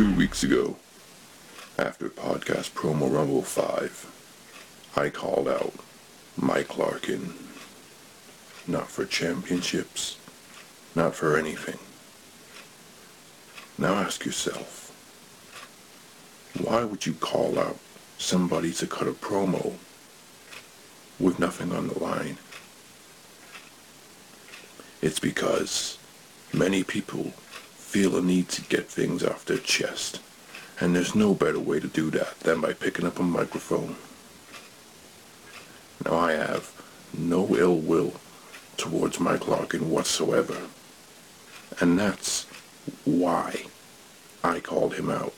Two weeks ago, after podcast promo Rumble 5, I called out Mike Larkin. Not for championships, not for anything. Now ask yourself, why would you call out somebody to cut a promo with nothing on the line? It's because many people feel a need to get things off their chest, and there's no better way to do that than by picking up a microphone. Now I have no ill will towards Mike Larkin whatsoever, and that's why I called him out.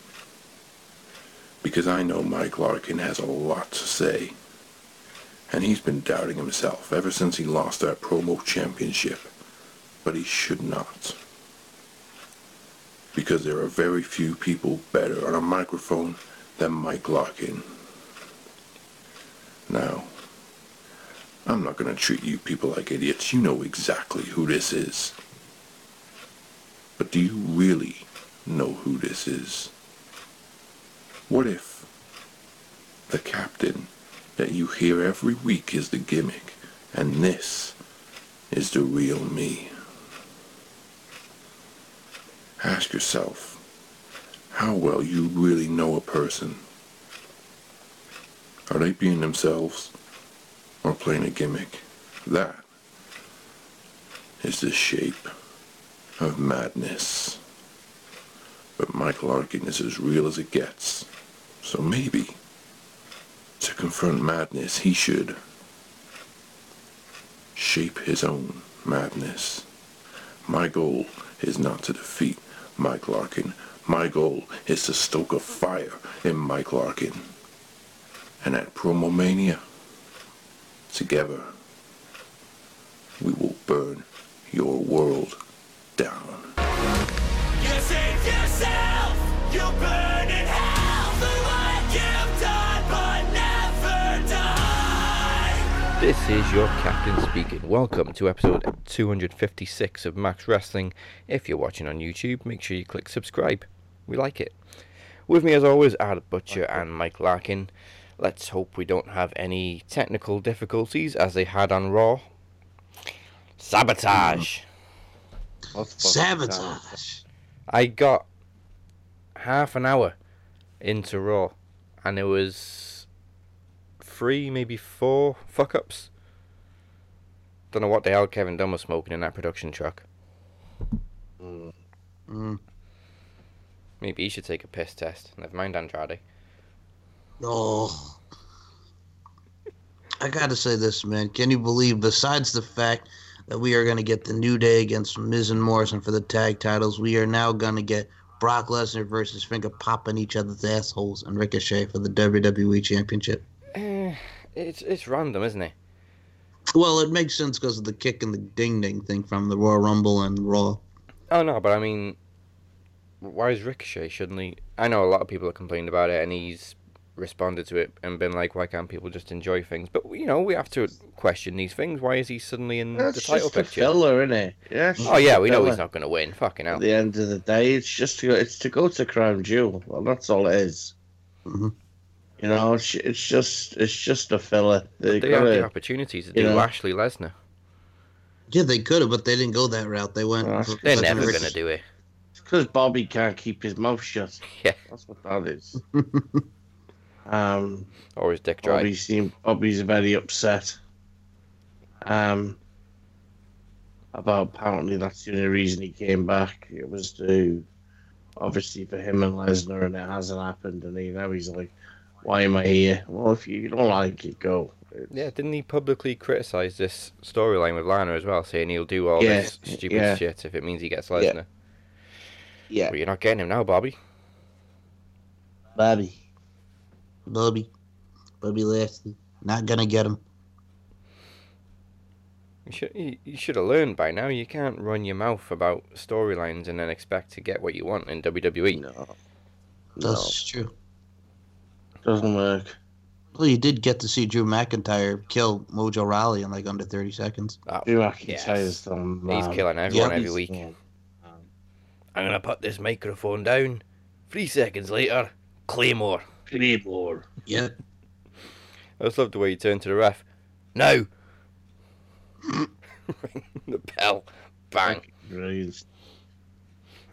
Because I know Mike Larkin has a lot to say, and he's been doubting himself ever since he lost that promo championship, but he should not because there are very few people better on a microphone than Mike Larkin. Now, I'm not going to treat you people like idiots. You know exactly who this is. But do you really know who this is? What if the captain that you hear every week is the gimmick and this is the real me? Ask yourself how well you really know a person. Are they being themselves or playing a gimmick? That is the shape of madness. But Michael Larkin is as real as it gets. So maybe to confront madness he should shape his own madness. My goal is not to defeat Mike Larkin. My goal is to stoke a fire in Mike Larkin. And at Promomania, together, we will burn your world down. This is your captain speaking. Welcome to episode 256 of Max Wrestling. If you're watching on YouTube, make sure you click subscribe. We like it. With me, as always, Ad Butcher and Mike Larkin. Let's hope we don't have any technical difficulties as they had on Raw. Sabotage! Hmm. Sabotage. I got half an hour into Raw, and it was three, maybe four fuck ups. Don't know what the hell Kevin Dunn was smoking in that production truck. Mm. Maybe he should take a piss test. Never mind Andrade. Oh. I gotta say this, man. Can you believe, besides the fact that we are gonna get the New Day against Miz and Morrison for the tag titles, we are now gonna get Brock Lesnar versus finger popping each other's assholes and Ricochet for the WWE Championship. It's it's random, isn't it? Well, it makes sense because of the kick and the ding ding thing from the Royal Rumble and Raw. Oh no, but I mean, why is Ricochet? Shouldn't he? I know a lot of people have complained about it, and he's responded to it and been like, "Why can't people just enjoy things?" But you know, we have to question these things. Why is he suddenly in That's the title just a picture? filler, isn't it? Yeah. Oh yeah, just a we know he's not going to win. Fucking hell. At the end of the day, it's just to go, it's to go to Crown Jewel. Well, that's all it is. Mhm. You know, it's, it's just it's just a fella. They They have the gotta, opportunities to do know. Lashley Lesnar. Yeah, they could have, but they didn't go that route. They went. Well, that's- for They're Lesnar never going to do it. It's because Bobby can't keep his mouth shut. Yeah. That's what that is. um, Or his dick dry. Bobby seem Bobby's very upset. Um, about apparently that's the only reason he came back. It was to obviously for him and Lesnar, and it hasn't happened. And he now he's like, "Why am I here?" Well, if you don't like it, go. It's- Yeah, didn't he publicly criticise this storyline with Lana as well, saying he'll do all Yeah, this stupid yeah. shit if it means he gets Yeah. Lesnar? yeah, Well, you're not getting him now, Bobby. Bobby. Bobby, Bobby Lashley, not gonna get him. You should you, you should have learned by now. You can't run your mouth about storylines and then expect to get what you want in. WWE. No, no, That's true. Doesn't work. Well, you did get to see Drew McIntyre kill Mojo Rawley in like under 30 seconds. Oh, Drew yes. McIntyre's done. He's killing everyone Yeah, every He's week. done. Um, I'm gonna put this microphone down Three seconds later, Claymore. Claymore. Yep. I just love the way he turned to the ref. No. Ring the bell. Bang. Brilliant.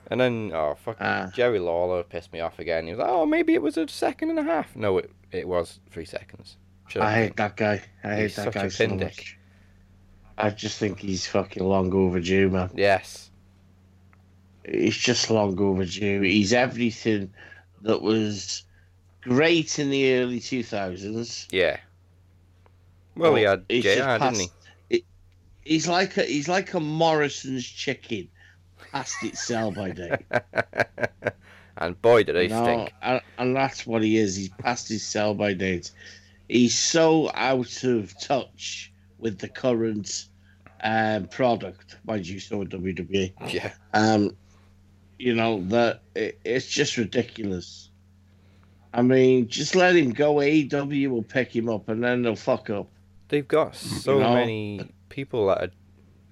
And then, oh, fuck. Ah. Jerry Lawler pissed me off again. He was like, oh, maybe it was a second and a half. No, it, it was three seconds. Should've I hate that guy. I hate He's that guy so pin much. I just think he's fucking long overdue, man. Yes. He's just long overdue. He's everything that was great in the early 2000s. Yeah. Well, he had JR, didn't he? it- he's like a he's like a Morrison's chicken, past its sell by date. and boy, did you know? stink. And, and that's what he is. He's past his sell by date. He's so out of touch with the current um, product, mind you, so WWE. Yeah. Um, you know that it, it's just ridiculous. I mean, just let him go. AEW will pick him up, and then they'll fuck up. They've got so know? many people that are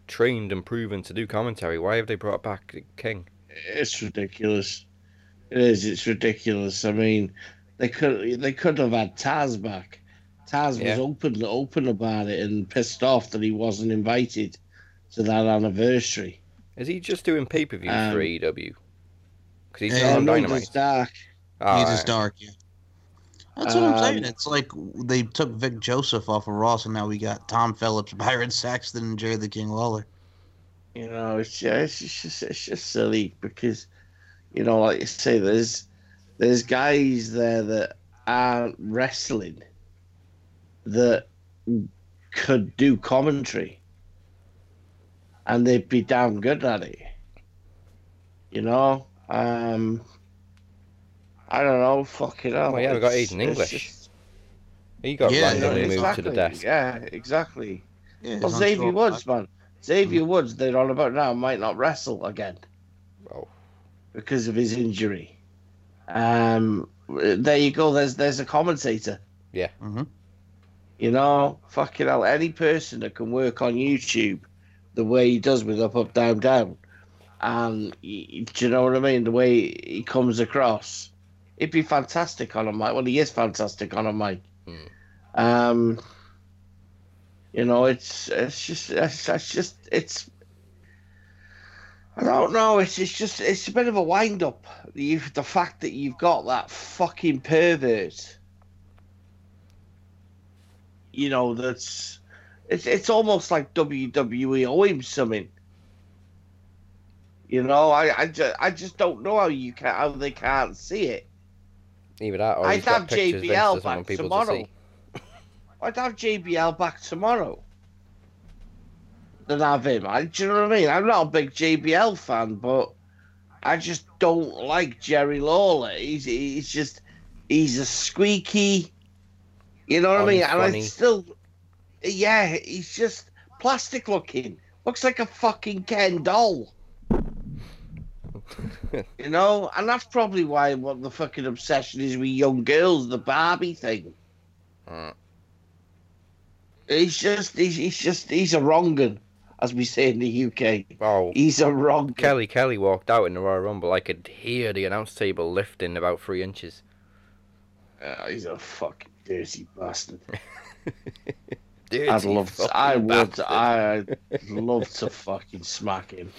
trained and proven to do commentary. Why have they brought back King? It's ridiculous. It is. It's ridiculous. I mean, they could they could have had Taz back. Taz Yeah. was open open about it and pissed off that he wasn't invited to that anniversary. Is he just doing pay per view Um, for AEW? Because he's Yeah, not on no, Dynamite. it's dark. Oh, he just right. dark, yeah. That's what I'm saying. Um, It's like they took Vic Joseph off of Ross, and now we got Tom Phillips, Byron Saxton, and Jerry the King Lawler. You know, it's just, it's just it's just silly because, you know, like you say, there's there's guys there that aren't wrestling that could do commentary, and they'd be damn good at it. You know, um, I don't know, fuck it up. Well, yeah, we got Aiden English. He got Yeah, randomly yeah, moved exactly. to the desk. Yeah, exactly. Yeah, Well, Xavier Raw. Woods, man. Xavier Woods, they're on about now, might not wrestle again Oh, because of his injury. Um, there you go. There's there's a commentator. Yeah. Mhm. You know, fucking hell, any person that can work on YouTube the way he does with up, up, down, down, and y- do you know what I mean? The way he comes across, it'd be fantastic on a mic. Well, he is fantastic on a mic. Hmm. Um, you know, it's it's just it's, it's just it's. I don't know. It's it's just it's a bit of a wind up. You the fact that you've got that fucking pervert. You know that's it's it's almost like WWE owe him something. You know, I I just, I just don't know how you can how they can't see it. Either that or I'd have JBL back people to tomorrow. I'd have JBL back tomorrow. Than have him. I, do you know what I mean? I'm not a big JBL fan, but I just don't like Jerry Lawler. He's he's just he's a squeaky. You know what I mean? And I still, yeah, he's just plastic looking. Looks like a fucking Ken doll. you know, and that's probably why what the fucking obsession is with young girls, the Barbie thing. Mm. He's just he's, he's just he's a wrong'un, as we say in the UK. Oh, He's a wrong Kelly Kelly walked out in the Royal Rumble. I could hear the announce table lifting about three inches. Uh, he's a fucking dirty bastard. Dirty I'd love to. I would. bastard. I'd love to fucking smack him.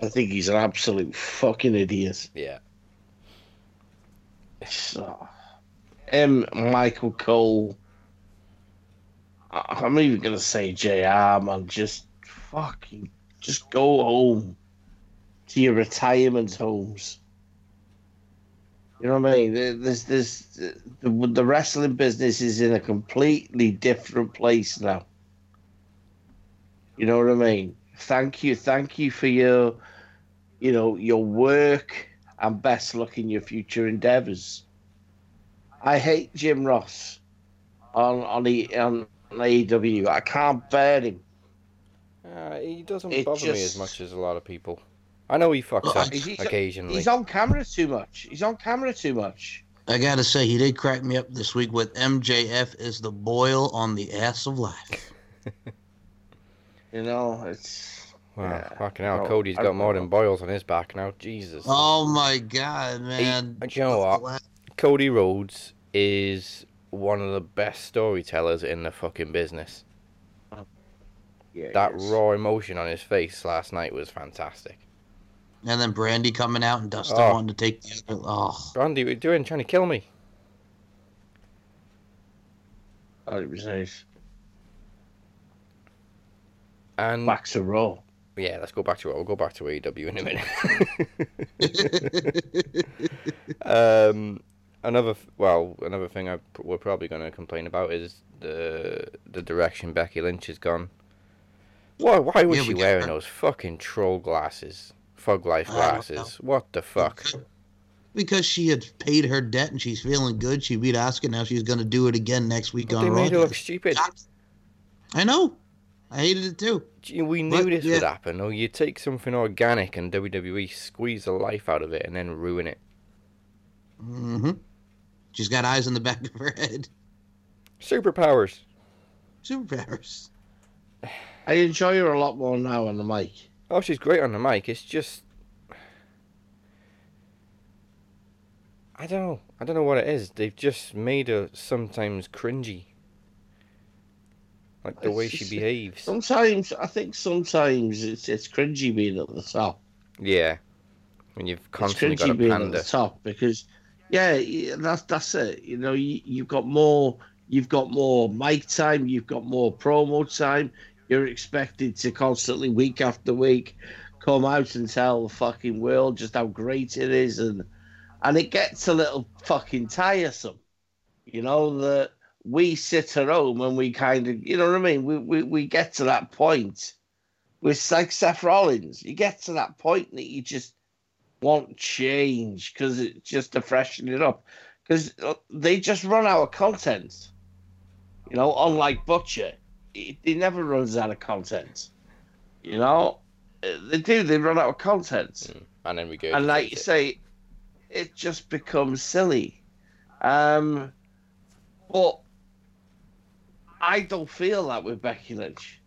I think he's an absolute fucking idiot. Yeah. So, him, Michael Cole. I'm even gonna say Jr. Man, just fucking, just go home to your retirement homes. You know what I mean? There- There's, there's, the, the wrestling business is in a completely different place now. You know what I mean? Thank you, thank you for your, you know, your work and best luck in your future endeavors. I hate Jim Ross on on the on AEW. I can't bear him. Uh, he doesn't It bother me as much as a lot of people. I know he fucks up He's- he's- occasionally. He's on camera too much. He's on camera too much. I gotta say, he did crack me up this week with MJF is the boil on the ass of life. You know, it's Wow, Yeah. fucking hell. Bro, Cody's I got more don't than boils on his back now. Jesus. Oh my god, man! do you know what? Cody Rhodes is one of the best storytellers in the fucking business. Yeah, That raw emotion on his face last night was fantastic. And then Brandi coming out and Dustin Oh. wanting to take the other. Oh, Brandi, what are you doing? Trying to kill me? Oh, it was nice. And Back to Raw. yeah, let's go back to it. We'll go back to AEW in a minute. um, another well, another thing I p- we're probably going to complain about is the the direction Becky Lynch has gone. Why? Why was Yeah, she we wearing her- those fucking troll glasses, fog life I don't know. glasses? What the fuck? because she had paid her debt and she's feeling good. She beat Asuka. Now she's going to do it again next week They on Raw. made her look stupid. I know. I hated it too. We knew But, this yeah. would happen. Or you take something organic and WWE squeeze the life out of it and then ruin it. hmm She's got eyes in the back of her head. Superpowers. Superpowers. I enjoy her a lot more now on the mic. Oh, she's great on the mic. It's just. I don't know. I don't know what it is. They've just made her sometimes cringy. Like the It's way she behaves. Sometimes I think sometimes it's it's cringy being at the top. Yeah. When you've constantly it's got cringy being at the top because yeah, yeah, that's that's it. You know, you, you've got more you've got more mic time, you've got more promo time. You're expected to constantly week after week come out and tell the fucking world just how great it is and and it gets a little fucking tiresome. You know, that we sit at home and we kind of you know what I mean? We we, we get to that point with like Seth Rollins. You get to that point that you just want change because it's just to freshen it up. Because they just run out of content. You know, unlike Butcher, he, he never runs out of content. You know, Uh, they do. They run out of content, And then we go. and like you say, it just becomes silly. Um, but I don't feel that with Becky Lynch.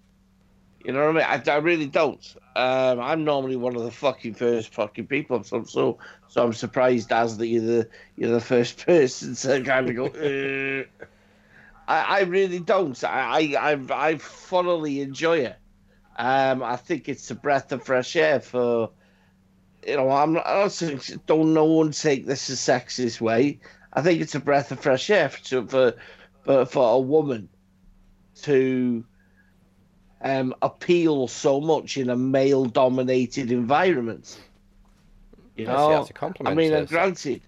You know what I mean? I, I really don't. Um, I'm normally one of the fucking first fucking people, of some sort, so I'm surprised as that you're the you're the first person to kind of go. "Uh." I, I really don't. I I I, I thoroughly enjoy it. Um, I think it's a breath of fresh air for. You know, I'm not. I don't, don't no one take this a sexist way. I think it's a breath of fresh air for for, for a woman to um, appeal so much in a male-dominated environment. You know, that's a I mean, and granted,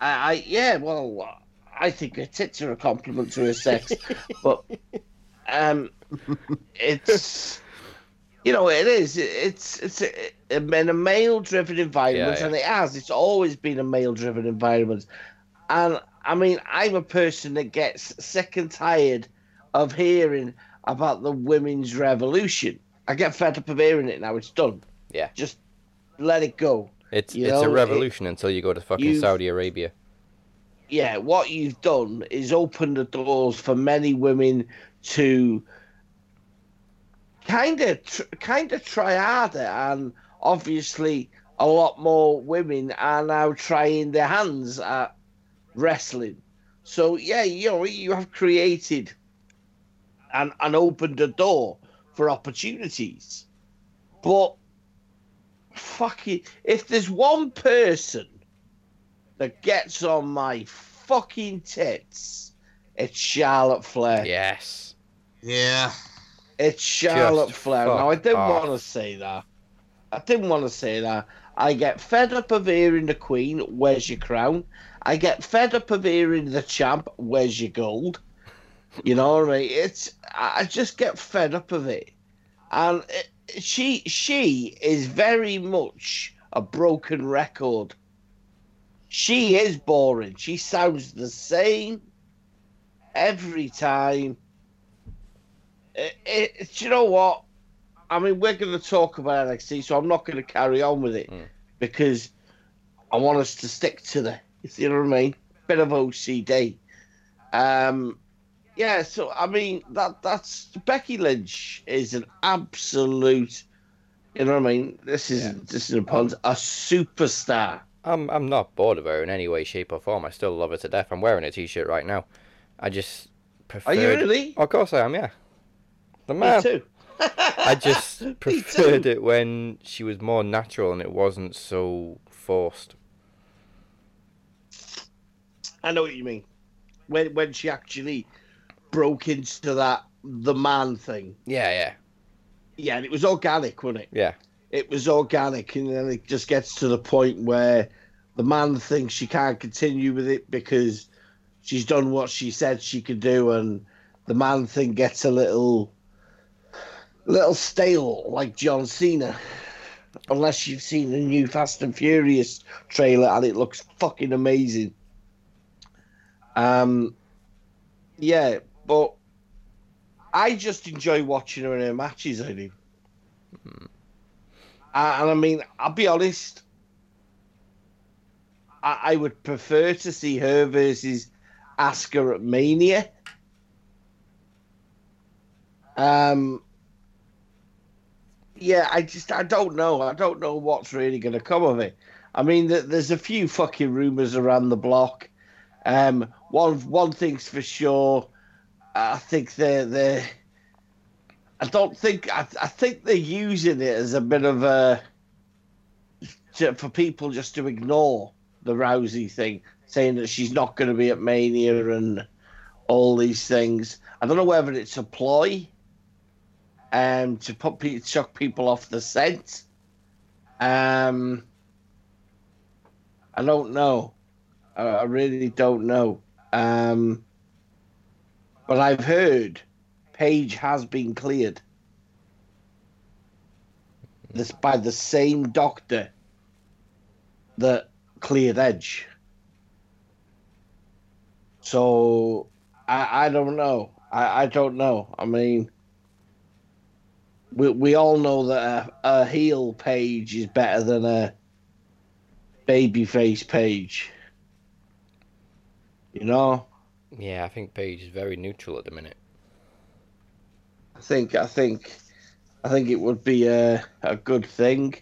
I, I yeah, well, I think her tits are a compliment to her sex, but um, it's you know it is it's it's a, in a male-driven environment, Yeah, yeah. and it has. It's always been a male-driven environment, and I mean, I'm a person that gets sick and tired of hearing about the women's revolution. I get fed up of hearing it now. It's done. Yeah. Just let it go. It's you it's know, a it- revolution until you go to fucking Saudi Arabia. yeah, what you've done is open the doors for many women to kind of tr- kind of try harder, and obviously a lot more women are now trying their hands at wrestling. So yeah, you know you have created and and opened the door for opportunities, but fucking if there's one person that gets on my fucking tits, it's Charlotte Flair. Yes. Yeah. It's Charlotte Just Flair. Now, I didn't want to say that. I didn't want to say that. I get fed up of hearing the Queen, where's your crown? I get fed up of hearing the champ, where's your gold? You know what I mean? It's I just get fed up of it, and it, she she is very much a broken record. She is boring. She sounds the same every time. It, it, do you know what? I mean, we're going to talk about NXT, so I'm not going to carry on with it Mm. because I want us to stick to the, you know what I mean? Bit of OCD. Um, yeah, so I mean that that's Becky Lynch is an absolute You know what I mean? This is Yeah. this is upon a superstar. I'm I'm not bored of her in any way, shape, or form. I still love her to death. I'm wearing a t-shirt right now. I just prefer. Are you really? of course I am. Yeah. The man. Me too. I just preferred it when she was more natural and it wasn't so forced. I know what you mean. When when she actually broke into that the man thing. Yeah, yeah, Yeah, and it was organic, wasn't it? yeah. It was organic, and then it just gets to the point where the man thinks she can't continue with it because she's done what she said she could do, and the man thing gets a little, little stale, like John Cena. Unless you've seen the new Fast and Furious trailer, and it looks fucking amazing. Um, yeah, but I just enjoy watching her in her matches. I do. Uh, and I mean, I'll be honest. I, I would prefer to see her versus Asuka at Mania. Um. Yeah, I just I don't know. I don't know what's really going to come of it. I mean, th- there's a few fucking rumors around the block. Um, one one thing's for sure. I think they're they I don't think I, I think they're using it as a bit of a to, for people just to ignore the Rousey thing, saying that she's not going to be at Mania and all these things. I don't know whether it's a ploy um, to put pe- shock people off the scent. Um, I don't know. I, I really don't know. Um, but I've heard Paige has been cleared. This by the same doctor that cleared Edge. So I I don't know. I, I don't know. I mean we we all know that a, a heel Paige is better than a babyface Paige. You know? Yeah, I think Paige is very neutral at the minute. I think I think I think it would be a a good thing.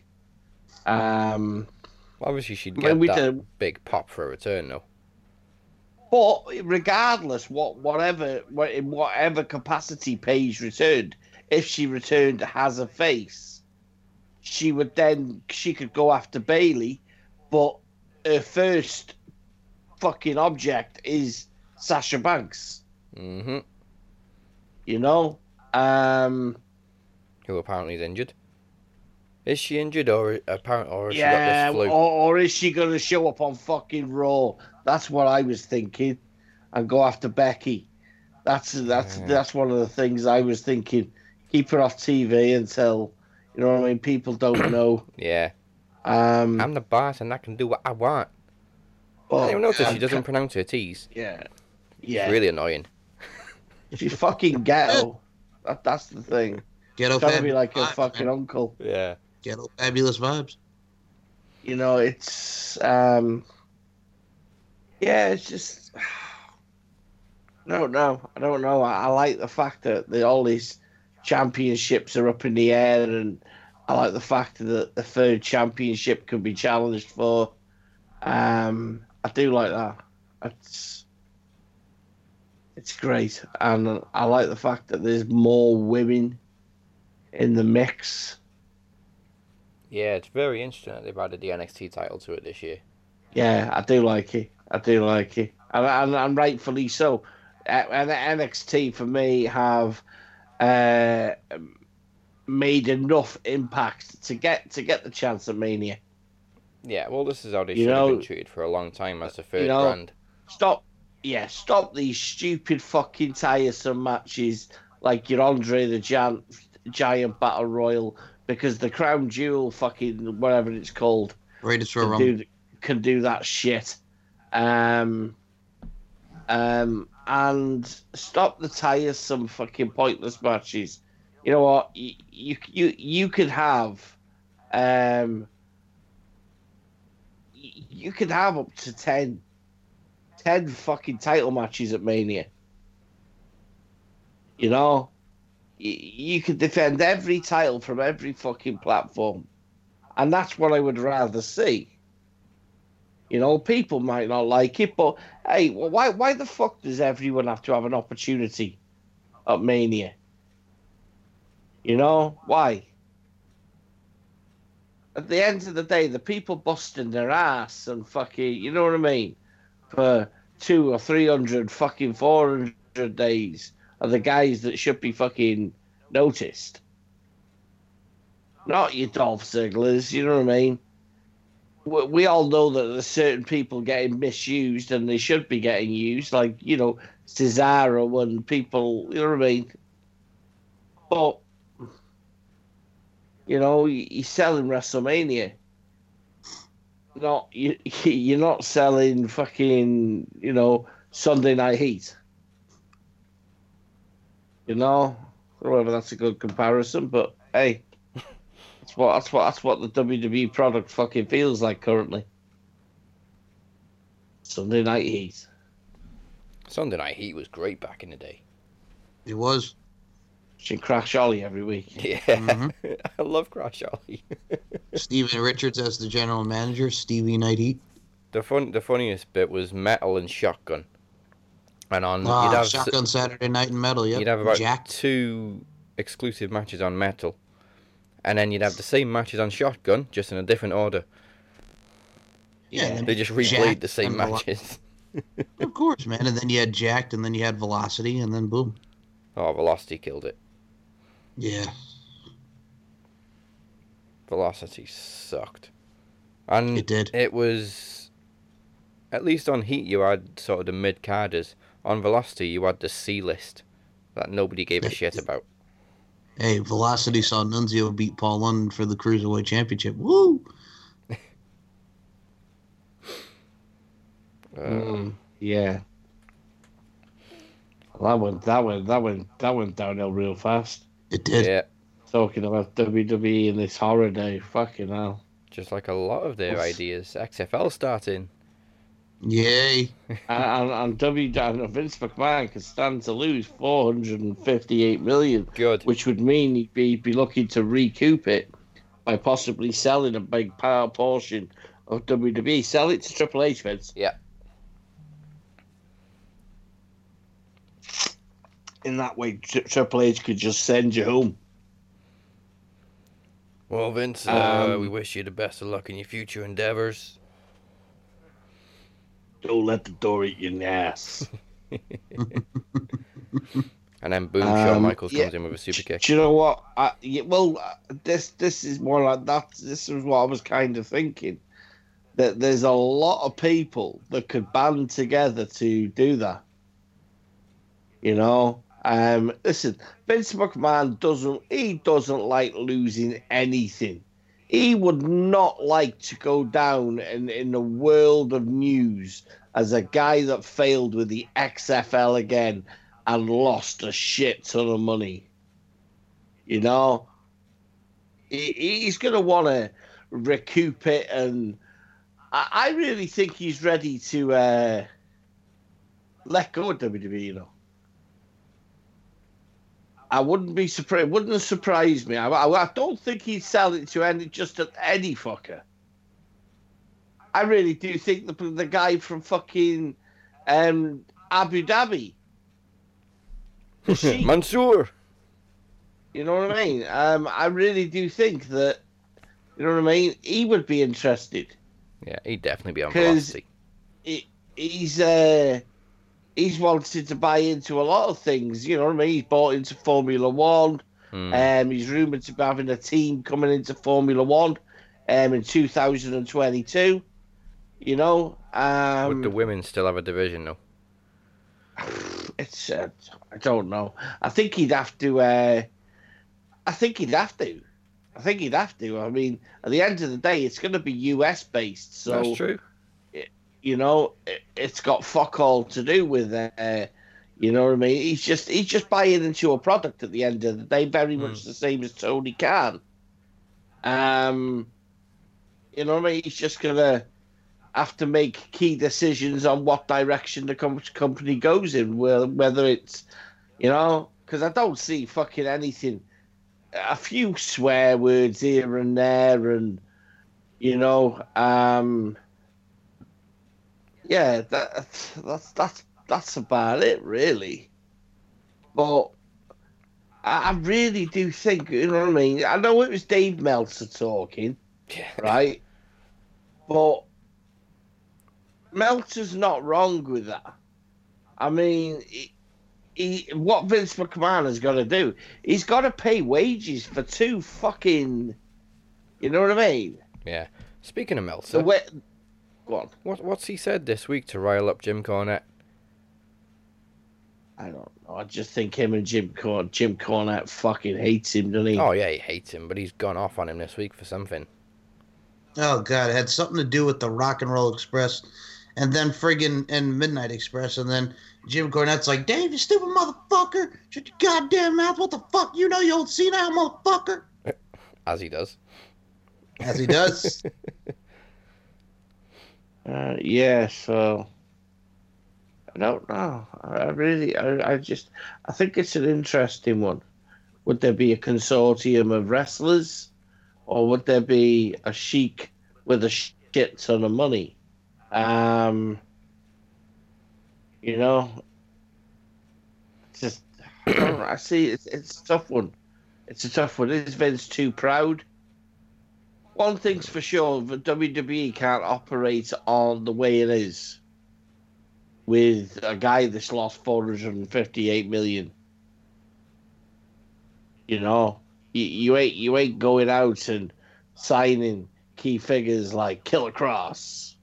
Um, Obviously, she'd get that do- big pop for a return, though. but regardless, what whatever in whatever capacity Paige returned, if she returned as a face, she would then she could go after Bayley, but her first fucking object is Sasha Banks. hmm You know, um, Who apparently is injured. Is she injured or apparent or has yeah, she got or, this flu? or is she going to show up on fucking Raw? That's what I was thinking, and go after Becky. That's that's Yeah. that's one of the things I was thinking. Keep her off TV until you know what I mean. People don't know. Yeah, Um, I'm the boss and I can do what I want. but- I noticed um, she doesn't pronounce her T's. Yeah, It's yeah. really annoying. She's fucking ghetto. That, that's the thing. Ghetto Trying to be like her vibes, fucking man. uncle. Yeah. Ghetto fabulous vibes. you know it's um yeah it's just I don't know I don't know I, I like the fact that the, all these championships are up in the air and I like the fact that the third championship could be challenged for um I do like that it's it's great and I like the fact that there's more women in the mix Yeah, it's very interesting that they've added the NXT title to it this year. Yeah, I do like it. I do like it, and, and, and rightfully so. And NXT for me have uh, made enough impact to get to get the chance at Mania. Yeah, well, this is how they You should have been treated for a long time as the third know- brand. Stop, yeah, stop these stupid fucking tiresome matches like your Andre the Giant Giant Battle Royal because the Crown Jewel fucking whatever it's called a can do can do that shit. Um, um, and stop the tiresome fucking pointless matches. You know what? You you you, you could have, um, you could have up to 10, 10 fucking title matches at Mania. You know, y- you could defend every title from every fucking platform, and that's what I would rather see. You know, people might not like it, but hey, well, why why the fuck does everyone have to have an opportunity at Mania? You know why? At the end of the day, the people busting their ass and fucking, you know what I mean, for two or three hundred fucking four hundred days are the guys that should be fucking noticed. Not your Dolph Ziggler's, you know what I mean? We, all know that there's certain people getting misused and they should be getting used, like, you know, Cesaro and people, you know what I mean? But, you know, you're selling WrestleMania. Not you, you're not selling fucking, you know, Sunday Night Heat. You know, I don't know whether that's a good comparison, but hey, that's what that's what that's what the WWE product fucking feels like currently. Sunday Night Heat. Sunday Night Heat was great back in the day. It was. Should crash Holly every week. Yeah, Mhm. I love Crash Holly. Steven Richards as the general manager, Stevie Night Heat. The fun, the funniest bit was Metal and Shotgun, and on you'd Ah, have Shotgun Saturday Night and Metal, yep. you'd have about Jack. two exclusive matches on Metal, and then you'd have the same matches on Shotgun, just in a different order. Yeah, They just replayed the same and Velo- matches. Of course, man. And then you had Jakked, and then you had Velocity, and then boom. Oh, Velocity killed it. Yeah. Velocity sucked, and It did. It was at least on Heat you had sort of the mid carders. On Velocity you had the C list that nobody gave a shit about. Hey, Velocity saw Nunzio beat Paul London for the Cruiserweight Championship. Woo! Mm, yeah. That went that went that went that went downhill real fast. It did. Yeah, Talking about WWE in this horror day, fucking hell. just like a lot of their ideas. XFL starting. Yay. and, and, and W and Vince McMahon can stand to lose 458 million, Good. which would mean he'd be, be looking to recoup it by possibly selling a big power portion of WWE. Sell it to Triple H, Vince. Yeah. In that way, Tri- Triple H could just send you home. Well, Vince, uh, Um, we wish you the best of luck in your future endeavors. Don't let the door eat your ass. And then boom, Shawn Um, Michaels yeah. comes in with a super kick. Do you know what? I, yeah, well, uh, this this is more like that. This is what I was kind of thinking. That there's a lot of people that could band together to do that. You know, um, listen, Vince McMahon doesn't. He doesn't like losing anything. He would not like to go down in in the world of news as a guy that failed with the XFL again and lost a shit ton of money. You know, he, he's going to want to recoup it, and I, I really think he's ready to uh, let go of WWE. You know, I wouldn't be surprised. Wouldn't surprise me. I, I, I don't think he'd sell it to any just any fucker. I really do think the the guy from fucking um, Abu Dhabi. Mansoor. you know what I mean? Um, I really do think that, you know what I mean. He would be interested. Yeah, he'd definitely be on 'Cause- Velocity. He, he's uh, he's wanted to buy into a lot of things. You know what I mean? He's bought into Formula One. Hmm. Um, he's rumored to be having a team coming into Formula One, um, in 2022. You know, um, Would the women still have a division though? it's uh, I don't know. I think he'd have to. Uh, I think he'd have to. I think he'd have to. I mean, at the end of the day, it's going to be US based, so That's true. You know it, it's got fuck all to do with. Uh, you know what I mean? He's just he's just buying into a product at the end of the day, very much the same as Tony Khan. Um, you know what I mean? He's just gonna have to make key decisions on what direction the com- company goes in, whether it's, you know, because I don't see fucking anything. A few swear words here and there, and you know, um, yeah, that, that's that's that's about it, really. But I, I really do think, you know what I mean. I know it was Dave Meltzer talking, Yeah. right? But Meltzer's not wrong with that. I mean, he, he, what Vince McMahon has got to do, he's got to pay wages for two fucking. You know what I mean? Yeah. Speaking of The Meltzer, way. Go on. what what's he said this week to rile up Jim Cornette? I don't know. I just think him and Jim Corn, Jim Cornette fucking hates him, doesn't he? Oh yeah, he hates him, but he's gone off on him this week for something. Oh god, it had something to do with the Rock and Roll Express, and then friggin' and Midnight Express, and then Jim Cornette's like, "Dave, you stupid motherfucker! Shut your goddamn mouth! What the fuck? You know you old senile motherfucker!" As he does. As he does. Uh, yeah, so I don't know. I really, I, I just, I think it's an interesting one. Would there be a consortium of wrestlers, or would there be a sheik with a shit ton of money? Um, you know, just I know. I see it's it's a tough one. It's a tough one. Is Vince too proud? One thing's for sure: the WWE can't operate on the way it is with a guy that's lost 458 million. You know, you, you ain't you ain't going out and signing key figures like Killer Kross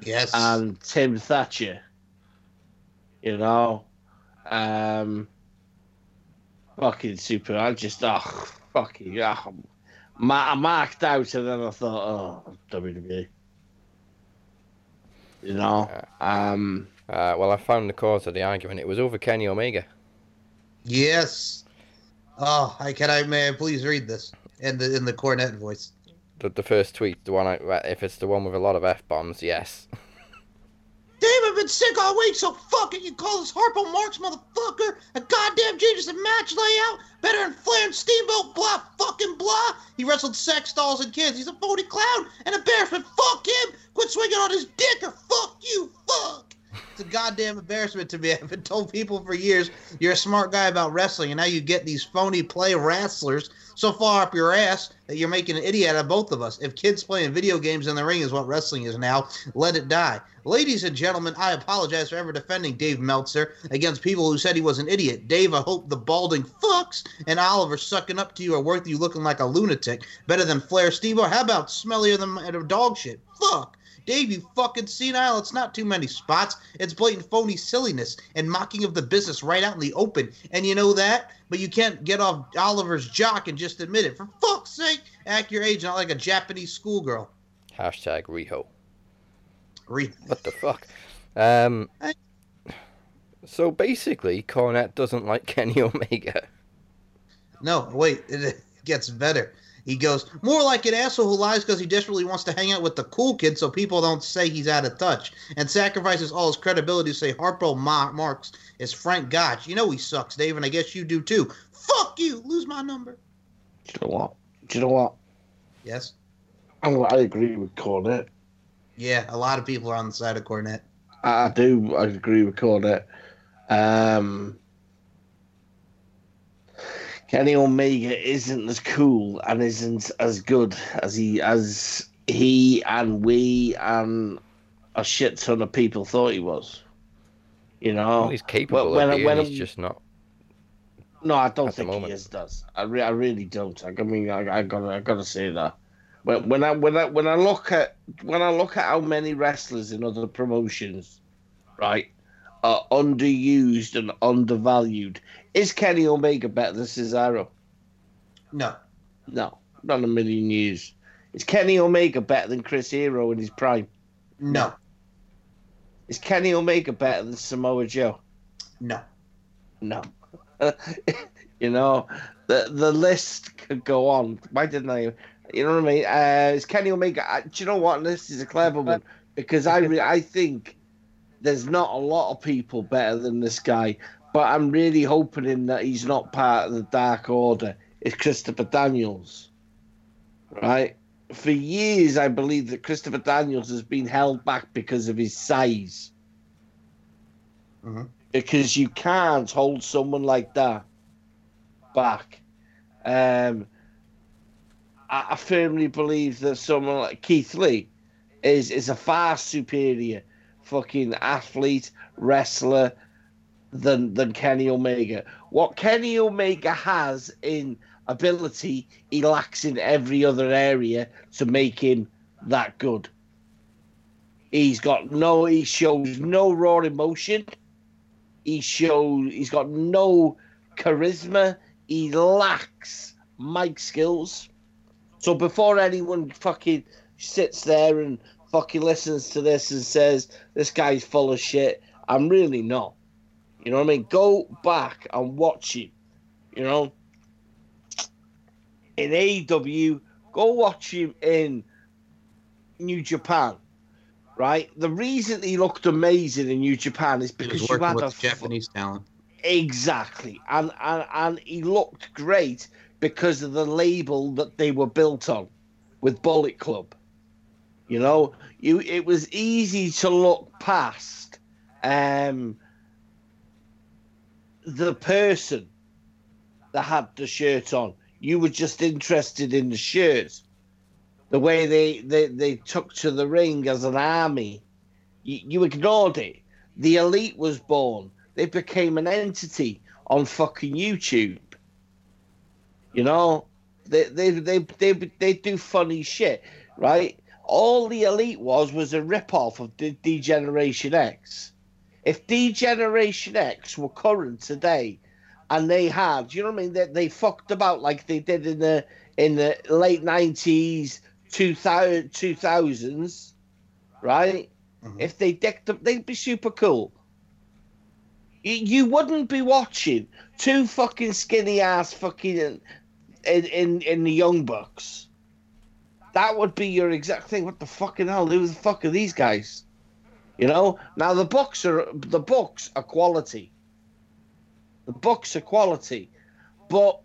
yes. and Tim Thatcher. You know, um, fucking super. I just oh fucking yeah. Ma- I marked out and then I thought, oh WWE. You know, um, Uh, well, I found the cause of the argument. It was over Kenny Omega. yes. Oh, I can I may I please read this in the in the Cornette voice. The, the first tweet, the one I, if it's the one with a lot of f bombs, yes. I've been sick all week, so fuck it. You call this Harpo Marx motherfucker, a goddamn genius in match layout, better than Flair Steamboat, blah, fucking blah. He wrestled sex dolls and kids. He's a phony clown, and an embarrassment. Fuck him. Quit swinging on his dick, or fuck you. Fuck. It's a goddamn embarrassment to me. I've been told people for years you're a smart guy about wrestling, and now you get these phony play wrestlers so far up your ass that you're making an idiot of both of us. If kids playing video games in the ring is what wrestling is now, let it die. Ladies and gentlemen, I apologize for ever defending Dave Meltzer against people who said he was an idiot. Dave, I hope the balding fucks and Oliver sucking up to you are worth you looking like a lunatic. Better than Flair Steve. Or how about smellier than a dog shit? Fuck. Dave, you fucking senile. It's not too many spots. It's blatant phony silliness and mocking of the business right out in the open. And you know that? But you can't get off Oliver's jock and just admit it. For fuck's sake, act your age, not like a Japanese schoolgirl. Hashtag Riho. Re- What the fuck? Um. I- So basically, Cornette doesn't like Kenny Omega. No, wait, it gets better. He goes, more like an asshole who lies because he desperately wants to hang out with the cool kids so people don't say he's out of touch, and sacrifices all his credibility to say Harpo Ma- Marks is Frank Gotch. You know he sucks, Dave, and I guess you do too. Fuck you! Lose my number. do you know what? Do you know what? Yes? I, I agree with Cornette. Yeah, a lot of people are on the side of Cornette. I, I do. I agree with Cornette. Um, Kenny Omega isn't as cool and isn't as good as he as he and we and a shit ton of people thought he was. You know, Well, he's capable when- of being, when- he's just not. no, I don't think he is. Does I? Re- I really don't. I, I mean, I, I gotta, I gotta say that. When, when I when I when I look at when I look at how many wrestlers in other promotions, right, are underused and undervalued, is Kenny Omega better than Cesaro? No. No, not a million years. Is Kenny Omega better than Chris Hero in his prime? No. Is Kenny Omega better than Samoa Joe? No. No. you know, the the list could go on. Why didn't I? You know what I mean? Uh, it's Kenny Omega. I, do you know what? This is a clever one because I re- I think there's not a lot of people better than this guy, but I'm really hoping that he's not part of the Dark Order. It's Christopher Daniels, right? For years, I believe that Christopher Daniels has been held back because of his size. Mhm. Because you can't hold someone like that back. Um, I, I firmly believe that someone like Keith Lee is is a far superior fucking athlete, wrestler than than Kenny Omega. What Kenny Omega has in ability, he lacks in every other area to make him that good. He's got no he shows no raw emotion. He shows he's got no charisma. He lacks mic skills. So before anyone fucking sits there and fucking listens to this and says this guy's full of shit, I'm really not. You know what I mean? Go back and watch him. You know, in AEW, go watch him in New Japan. Right? The reason he looked amazing in New Japan is because you had a Japanese talent. Exactly, and, and and he looked great because of the label that they were built on, with Bullet Club. You know, you it was easy to look past um, the person that had the shirt on. You were just interested in the shirt, the way they they, they took to the ring as an army. You, you ignored it. The elite was born they became an entity on fucking YouTube. You know, they they they they, they do funny shit, right? All the elite was was a rip off of D- D-Generation X. If D-Generation X were current today, and they had, you know what I mean, they, they fucked about like they did in the in the late nineties, 2000, 2000s, right? Mhm. If they decked up, they'd be super cool you, you wouldn't be watching two fucking skinny ass fucking in, in in the Young Bucks. That would be your exact thing. What the fucking hell? Who the fuck are these guys? You know. Now the books are the books are quality. The books are quality, but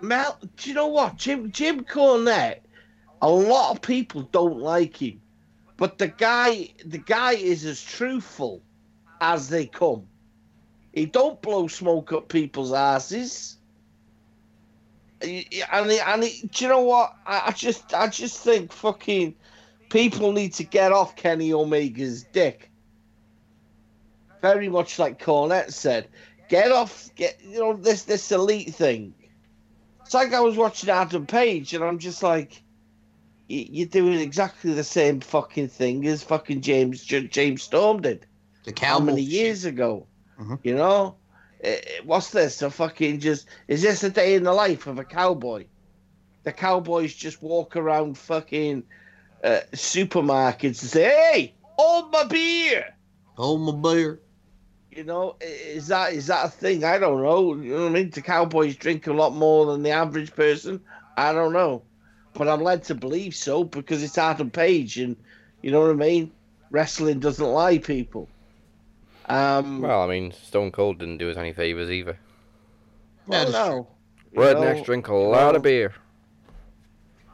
Mel, do you know what Jim Jim Cornette? A lot of people don't like him, but the guy the guy is as truthful as they come. He don't blow smoke up people's asses. And, he, and he, do you know what? I, I just I just think fucking people need to get off Kenny Omega's dick. Very much like Cornette said, get off. Get you know this this elite thing. It's like I was watching Adam Page, and I'm just like, "Y- you're doing exactly the same fucking thing as fucking James James Storm did The how many years ago? Mhm. You know, Eh, eh, what's this? A fucking just is this a day in the life of a cowboy? The cowboys just walk around fucking uh, supermarkets and say, "Hey, hold my beer." Hold my beer. You know, i- is that is that a thing? I don't know. You know what I mean? The cowboys drink a lot more than the average person. I don't know, but I'm led to believe so because it's Adam Page, and you know what I mean. Wrestling doesn't lie, people. Um, Well, I mean, Stone Cold didn't do us any favors either. Well, no. Rednecks drink a lot of beer.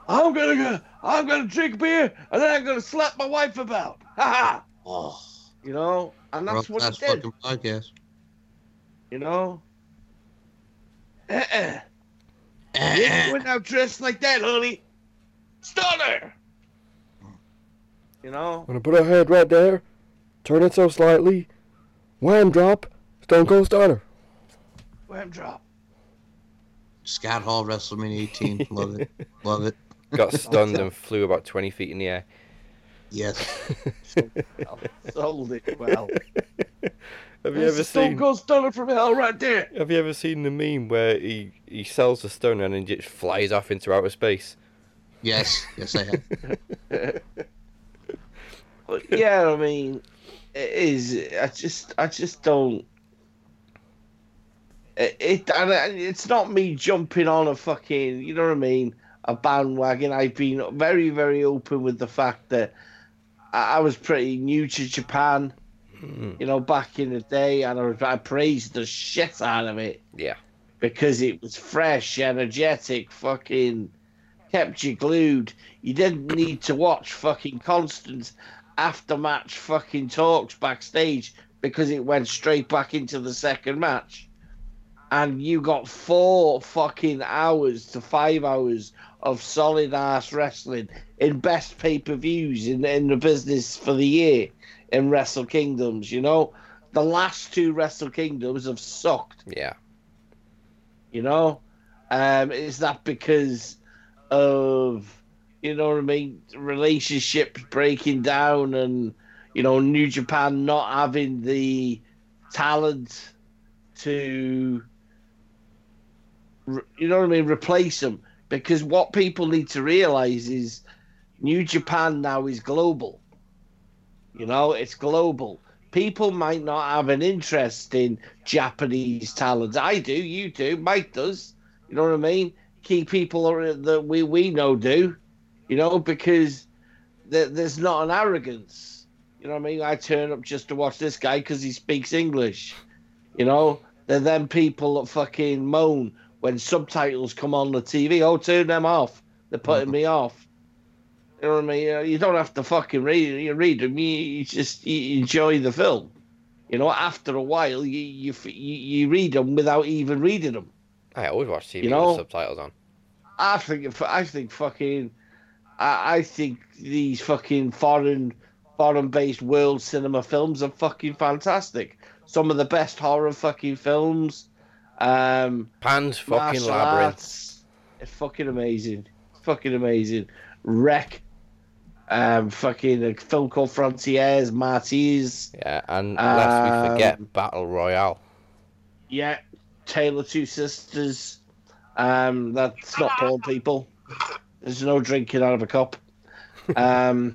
I'm gonna go. I'm gonna drink beer, and then I'm gonna slap my wife about. Ha ha! Oh, You know, and that's what last he did. fucking podcast. You know. Uh-uh. You Eh, ain't going out dressed like that, honey. Stunner. You know. I'm Gonna put her head right there, turn it so slightly, wham drop, Stone Cold Stunner. Wham drop. Scott Hall, WrestleMania 18. Love it. Love it. Got stunned and flew about 20 feet in the air. Yes. Sold it well. Have you There's ever a Stone seen? Cold Stunner from hell right there. Have you ever seen the meme where he he sells the stunner and then just flies off into outer space? Yes. Yes, I have. But yeah, I mean, it is. I just, I just don't. It, it and it's not me jumping on a fucking, you know what I mean, a bandwagon. I've been very, very open with the fact that I, I was pretty new to Japan. Mm. You know, back in the day, and I, I praised the shit out of it Yeah. because it was fresh, energetic, fucking kept you glued. You didn't need to watch fucking constant after match fucking talks backstage because it went straight back into the second match. And you got four fucking hours to five hours of solid ass wrestling in best pay per views in, in the business for the year in Wrestle Kingdoms, you know? The last two Wrestle Kingdoms have sucked Yeah. you know um is that because of you know what i mean relationships breaking down and you know new japan not having the talent to you know what i mean replace them because what people need to realize is new japan now is global you know it's global people might not have an interest in Japanese talent. I do, you do, Mike does. You know what I mean? Key people are, that we, we know do, you know, because there, there's not an arrogance. You know what I mean? I turn up just to watch this guy because he speaks English. You know, then then people that fucking moan when subtitles come on the TV. Oh, turn them off. They're putting me off. You know what I mean? You don't have to fucking read. You read them. You, you just you enjoy the film. You know, after a while, you you you, you read them without even reading them. I always watch TV You know- with subtitles on. I think I think fucking I, I think these fucking foreign foreign based world cinema films are fucking fantastic. Some of the best horror fucking films. Um Pan's fucking labyrinth. arts. It's fucking amazing. Fucking amazing. Wreck. Um fucking a film called Frontiers, Martyrs. Yeah, and lest we forget Um, Battle Royale. Yeah. Tale of Two Sisters. Um that's not porn people. There's no drinking out of a cup. Um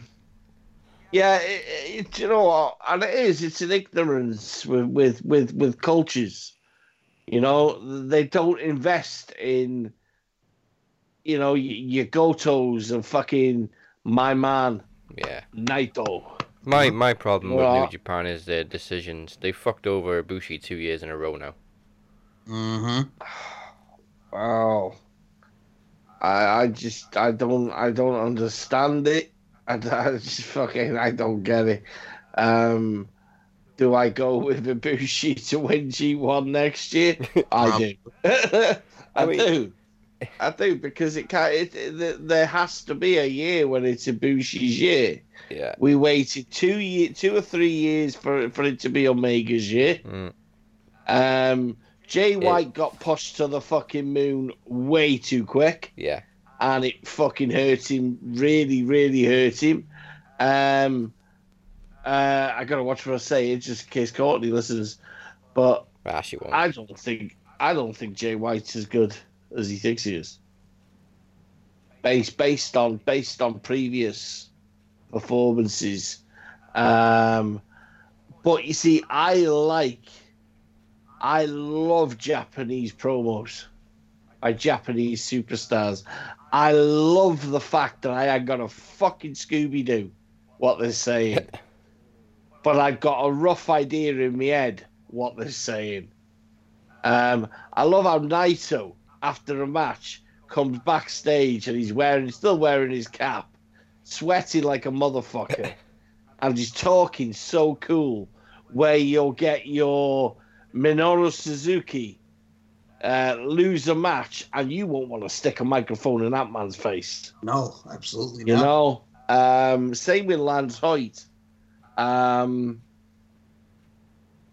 Yeah, it, it, you know what, and it is. It's an ignorance with with with with cultures. You know, they don't invest in, you know, y- your Gotos and fucking my man Yeah. Naito. My my problem with New Japan is their decisions. They fucked over Bushi two years in a row now. Mm-hmm. Wow. I I just I don't I don't understand it. I, I just fucking I don't get it. Um, do I go with Ibushi to win G1 next year? I do. I, I mean- do. I do because it can It, it, there has to be a year when it's Ibushi's year. Yeah. We waited two year, two or three years for for it to be Omega's year. Mm. Um, Jay White got pushed to the fucking moon way too quick, Yeah. and it fucking hurt him. Really, really hurt him. Um, uh, I gotta watch what I say, just in case Courtney listens. But Well, she won't. I don't think I don't think Jay White's as good as he thinks he is. Based based on based on previous performances. Um, but you see, I like I love Japanese promos by Japanese superstars. I love the fact that I ain't got a fucking Scooby Doo what they're saying. but I've got a rough idea in my head what they're saying. Um, I love how Naito, after a match, comes backstage and he's wearing, still wearing his cap, sweating like a motherfucker, and he's talking so cool. Where you'll get your Minoru Suzuki uh, lose a match, and you won't want to stick a microphone in that man's face. No, absolutely You not. know, um, same with Lance Hoyt. Um,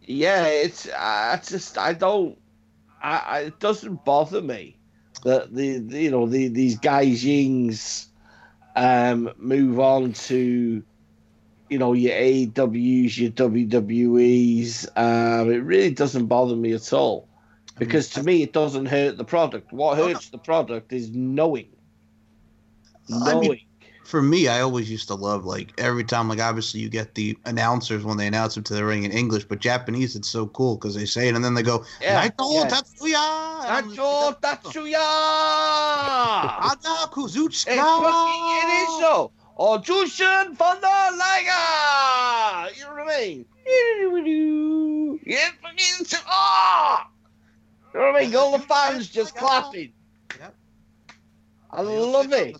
yeah, it's I just I don't I, I it doesn't bother me that the, the you know the these guys Yings um move on to you know your AWs your WWEs um it really doesn't bother me at all. Because to me it doesn't hurt the product. What hurts the product is knowing. I mean, knowing for me, I always used to love like every time, like obviously you get the announcers when they announce them to the ring in English, but Japanese it's so cool because they say it and then they go, Yeah, "Naito yeah. Tatsuya, And I'm Nacho like, Tatsuya! Ada fucking, it is Kazuchika." so. or Jushin Thunder Liger. You know what I mean? Yeah, fucking- ah! You know what I mean? All the fans just clapping. Yep. I love it.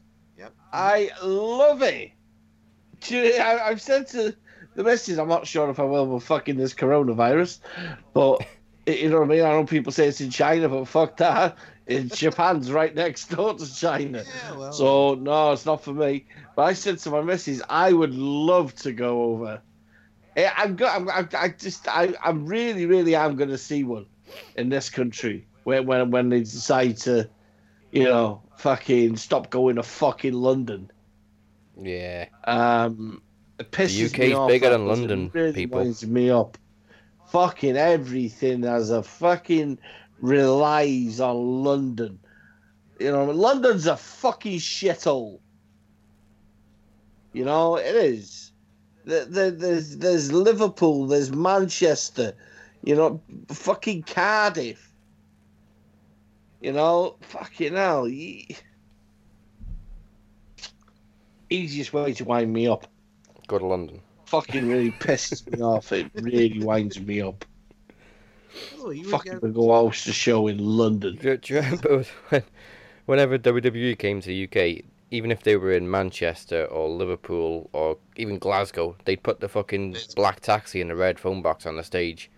I love it. I, I've said to the missus, I'm not sure if I will with fucking this coronavirus, but you know what I mean? I know people say it's in China, but fuck that. In Japan's right next door to China. Yeah, well, So no, it's not for me. But I said to my missus, I would love to go over. Eh, I'm go- I'm, I'm I just I I'm really really am going to see one in this country when when when they decide to, you know, fucking stop going to fucking London. Yeah. Um, it pisses The UK's bigger than London, really people. winds me up. Fucking everything has a fucking relies on London. You know, London's a fucking shithole. You know, it is. There- there- There's there's Liverpool, there's Manchester, you know, fucking Cardiff. You know, fucking hell. ye- Easiest way to wind me up. Go to London. Fucking really pisses me off. It really winds me up. oh, you Fucking getting- to go host a show in London. Do, do you remember when, whenever WWE came to the UK, even if they were in Manchester or Liverpool or even Glasgow, they'd put the fucking black taxi and the red phone box on the stage.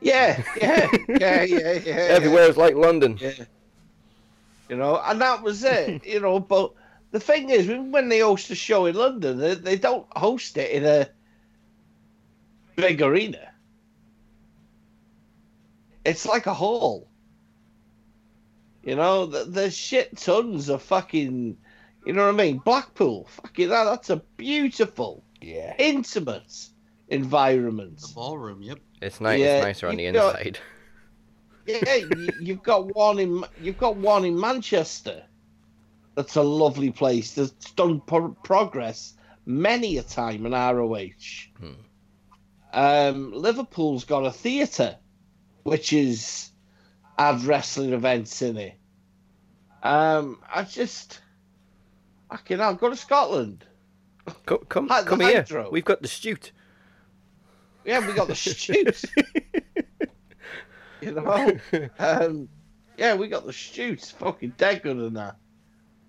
Yeah, yeah, yeah, yeah, yeah. Everywhere is like London. Yeah. You know, and that was it. You know, but the thing is, when when they host a show in London, they, they don't host it in a big arena. It's like a hall. You know, there's shit tons of fucking. You know what I mean? Blackpool, fucking that. That's a beautiful, Yeah. intimate environment. the ballroom. Yep. It's nice. Yeah, it's nicer on the got- inside. Yeah, you, you've got one in you've got one in Manchester. That's a lovely place. That's done pro- progress many a time in ROH. Hmm. Um, Liverpool's got a theatre, which is had wrestling events in it. Um, I just, I can I'll go to Scotland. Come, come, come here. We've got the Stute. Yeah, we got the Stutes. you know, um, yeah, we got the Stutes. Fucking dead good in that.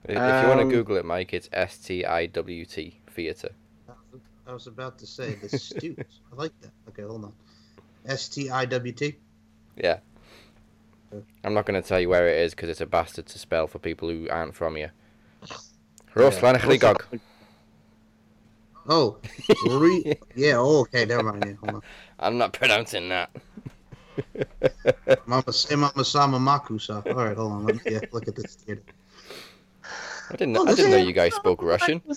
If you want to Um, Google it, Mike, it's S T I W T theatre. I was about to say the Stoots. I like that. Okay, hold on. S T I W T. Yeah. I'm not going to tell you where it is because it's a bastard to spell for people who aren't from here. Rhosllanerchrugog. Oh, re- yeah. Oh, okay. Never mind. Yeah, hold on. I'm not pronouncing that. Mama say Mama Sama Makusa. All right, hold on. Let me yeah, look at this theater. I didn't. Oh, I didn't know you guys spoke Russian.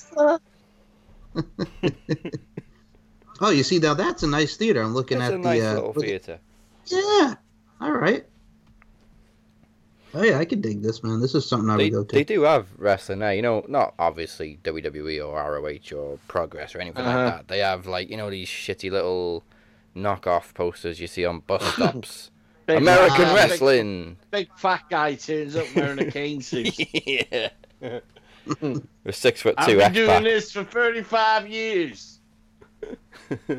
Oh, you see now that's a nice theater. I'm looking It's at a the. nice uh, little look- theatre. Yeah. All right. Oh yeah, I can dig this, man. This is something I They, would go to. they do have wrestling there, you know, not obviously WWE or ROH or Progress or anything Uh-huh. like that. They have like you know these shitty little knockoff posters you see on bus stops. Big American uh, wrestling. Big, big fat guy turns up wearing a cane suit. yeah. With six foot I've two been X doing back. this for 35 years.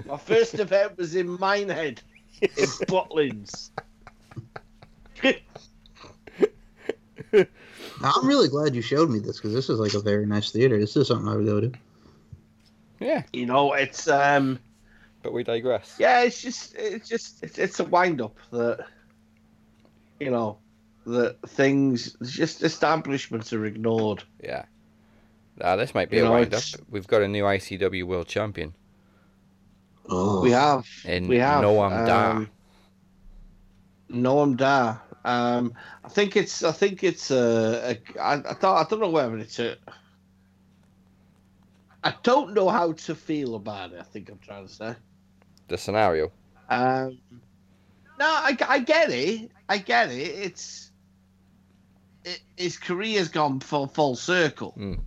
My first event was in Minehead, in Butlins. Now, I'm really glad you showed me this because this is like a very nice theater. This is something I would go to. Yeah, You know, it's um, but we digress. yeah, it's just, it's just, it's, it's a wind up that, you know, that things, just establishments are ignored. Yeah. Ah, this might be You a know, wind up. We've got a new ICW World Champion Oh, We have, in we have Noam Dar. um, Noam Dar. Um, I think it's. I think it's. Uh, a, I, I thought. I don't know whether it's a. I don't know how to feel about it. I think I'm trying to say. The scenario. Um, no, I, I get it. I get it. It's. It, his career's gone full full circle. Mm.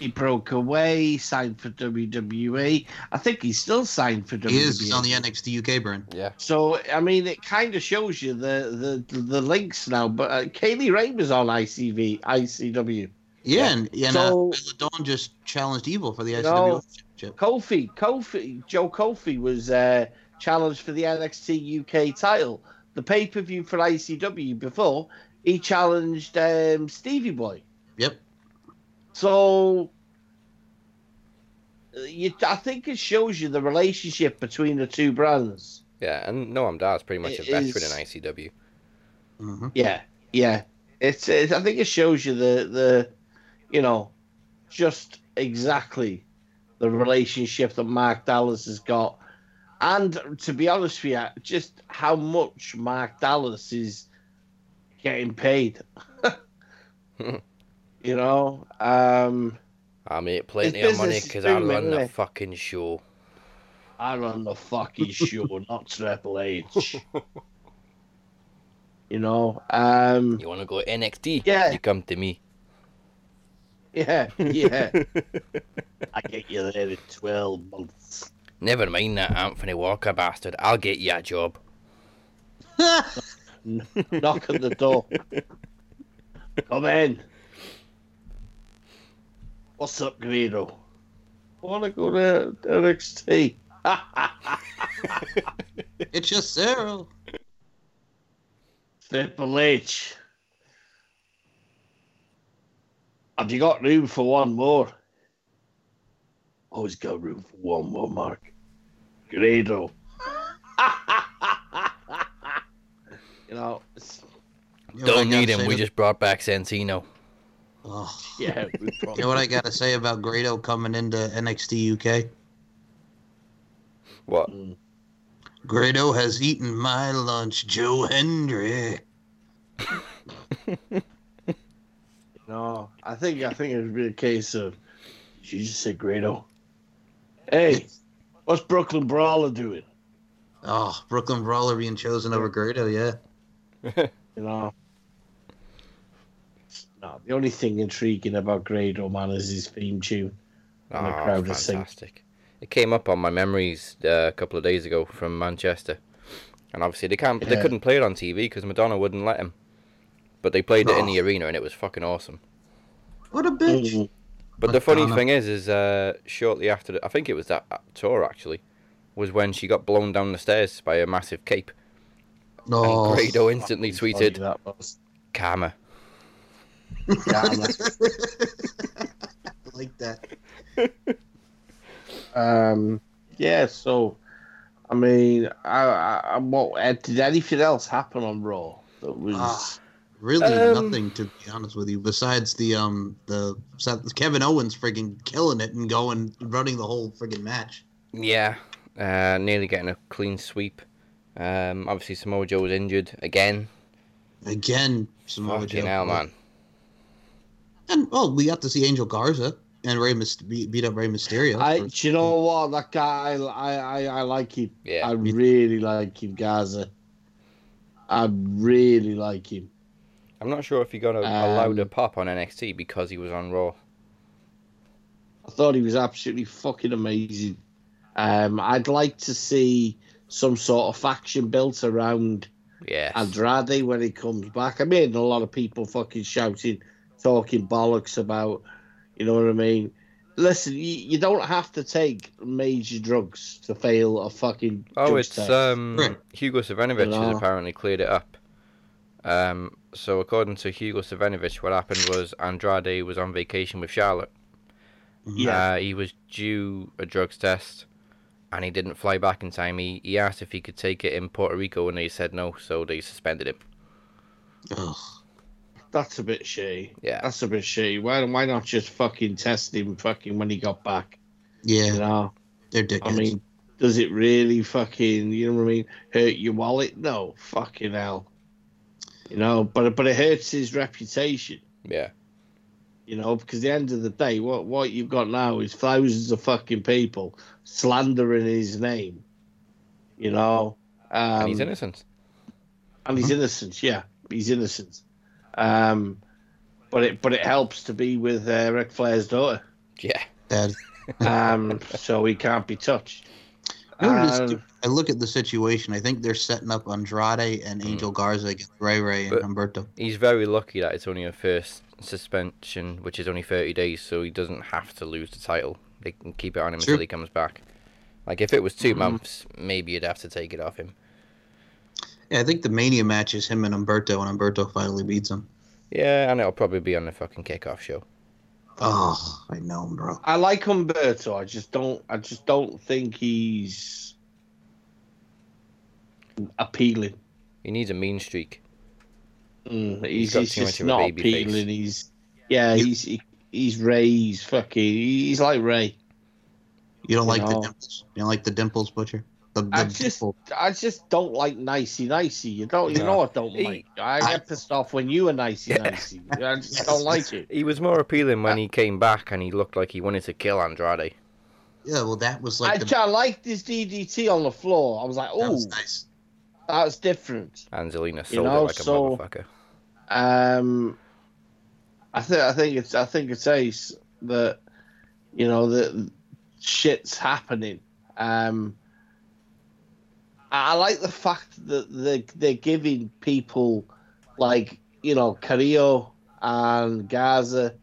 He broke away, signed for WWE. I think he's still signed for WWE. he is He's on the NXT UK brand. Yeah. So I mean, it kind of shows you the the the links now. But uh, Kay Lee Ray was on ICV, ICW. Yeah, and, and So- uh, Isla Dawn just challenged Evil for the ICW No. championship. Coffey, Coffey, Joe Coffey was uh, challenged for the NXT UK title. The pay per view for ICW before he challenged um, Stevie Boy. Yep. So uh, you, I think it shows you the relationship between the two brands. Yeah, and Noam Dar's pretty much a It veteran is- in ICW. hmm Yeah, yeah. It's, it's I think it shows you the the you know just exactly the relationship that Mark Dallas has got, and to be honest with you, just how much Mark Dallas is getting paid. you know, um, I made plenty of money because I run the fucking show. I run the fucking show, not Triple H. You know, um, You want to go to NXT? Yeah. You come to me. yeah, yeah. I get you there in twelve months. Never mind that Anthony Walker bastard. I'll get you a job. Knock at the door. Come in. What's up, Guido? Want to go to NXT? It's just Sarah. Triple H. Have you got room for one more? Always got room for one more, Mark. Grado. you know, it's, You know what I Don't need him. We just brought back Santino. Oh. yeah. You know what I got to say about Grado coming into NXT UK? What? Hmm. Grado has eaten my lunch, Joe Hendry. No, I think I think it would be a case of she just said Grado. Hey, what's Brooklyn Brawler doing? Oh, Brooklyn Brawler being chosen over Grado, yeah. You know. No, the only thing intriguing about Grado man is his theme tune. And the Oh, crowd is singing. fantastic. It came up on my memories uh, a couple of days ago from Manchester, and obviously they can't, they couldn't play it on TV because Madonna wouldn't let him. But they played it in Oh. the arena, and it was fucking awesome. What a bitch. Mhm. But the funny thing is, is uh, shortly after, the, I think it was that tour actually, was when she got blown down the stairs by a massive cape, No. and Grado instantly tweeted, funny "Karma." Yeah, I'm like, like that. um, yeah, so I mean, I, I, I what did anything else happen on Raw that was? Ah. Really Um, nothing to be honest with you, besides the um the Seth- Kevin Owens friggin' killing it and going running the whole friggin' match. Yeah, uh, nearly getting a clean sweep. Um, obviously Samoa Joe was injured again. Again, Samoa Fucking Joe. hell, man. And well, we got to see Angel Garza and Rey Myst- beat, beat up Rey Mysterio. I, for- do you know what? That guy, I, I, I like him. Yeah. I really like him, Garza. I really like him. I'm not sure if he got a, allowed a Um, pop on NXT because he was on Raw. I thought he was absolutely fucking amazing. Um, I'd like to see some sort of faction built around Yes. Andrade when he comes back. I mean, a lot of people fucking shouting, talking bollocks about, you know what I mean? Listen, you, you don't have to take major drugs to fail a fucking. Oh, it's test. um Hugo Savinovich has apparently cleared it up. Um, so according to Hugo Savinovich, what happened was Andrade was on vacation with Charlotte. Yeah. Uh, he was due a drugs test, and he didn't fly back in time. He he asked if he could take it in Puerto Rico, and they said no, so they suspended him. Ugh. That's a bit shitty. Yeah. That's a bit shitty. Why, why not just fucking test him fucking when he got back? Yeah, You know? they're dickheads. I mean, does it really fucking, you know what I mean, hurt your wallet? No, fucking hell. You know, but but it hurts his reputation. Yeah. You know, because at the end of the day, what what you've got now is thousands of fucking people slandering his name. You know, um, and he's innocent. and he's innocent. Yeah, he's innocent. Um, but it but it helps to be with uh, Ric Flair's daughter. Yeah. Dad. Um, so he can't be touched. You know, Um, I look at the situation. I think they're setting up Andrade and Angel Garza against Rey Rey and Humberto. He's very lucky that it's only a first suspension, which is only 30 days, so he doesn't have to lose the title. They can keep it on him True. until he comes back. Like if it was 2 Mhm. months, maybe you'd have to take it off him. Yeah, I think the Mania match is him and Humberto, and Humberto finally beats him. Yeah, and it'll probably be on the fucking kickoff show. Oh, I know, bro. I like Humberto. I just don't. I just don't think he's appealing. He needs a mean streak. Mm, He's he's got he's too much just of a not baby face. appealing. He's yeah. He's he, he's Rey. He's fucking. He's like Rey. You don't You like know. the dimples? You don't like the dimples, Butcher? The, the I just, dimple- I just don't like nicey nicey. You don't, you No. know, I don't He- like. I I- get pissed off when you are nicey nicey. I just don't like it. He was more appealing when he came back and he looked like he wanted to kill Andrade. yeah, well, that was I, like the, I liked his DDT on the floor. I was like, that oh, was nice. that's different. And Zelina You know, it like a motherfucker. Um, I think, I think it's, I think it's ace that, you know, that shit's happening. Um, I I like the fact that they they're giving people like you know Carrillo and Garza,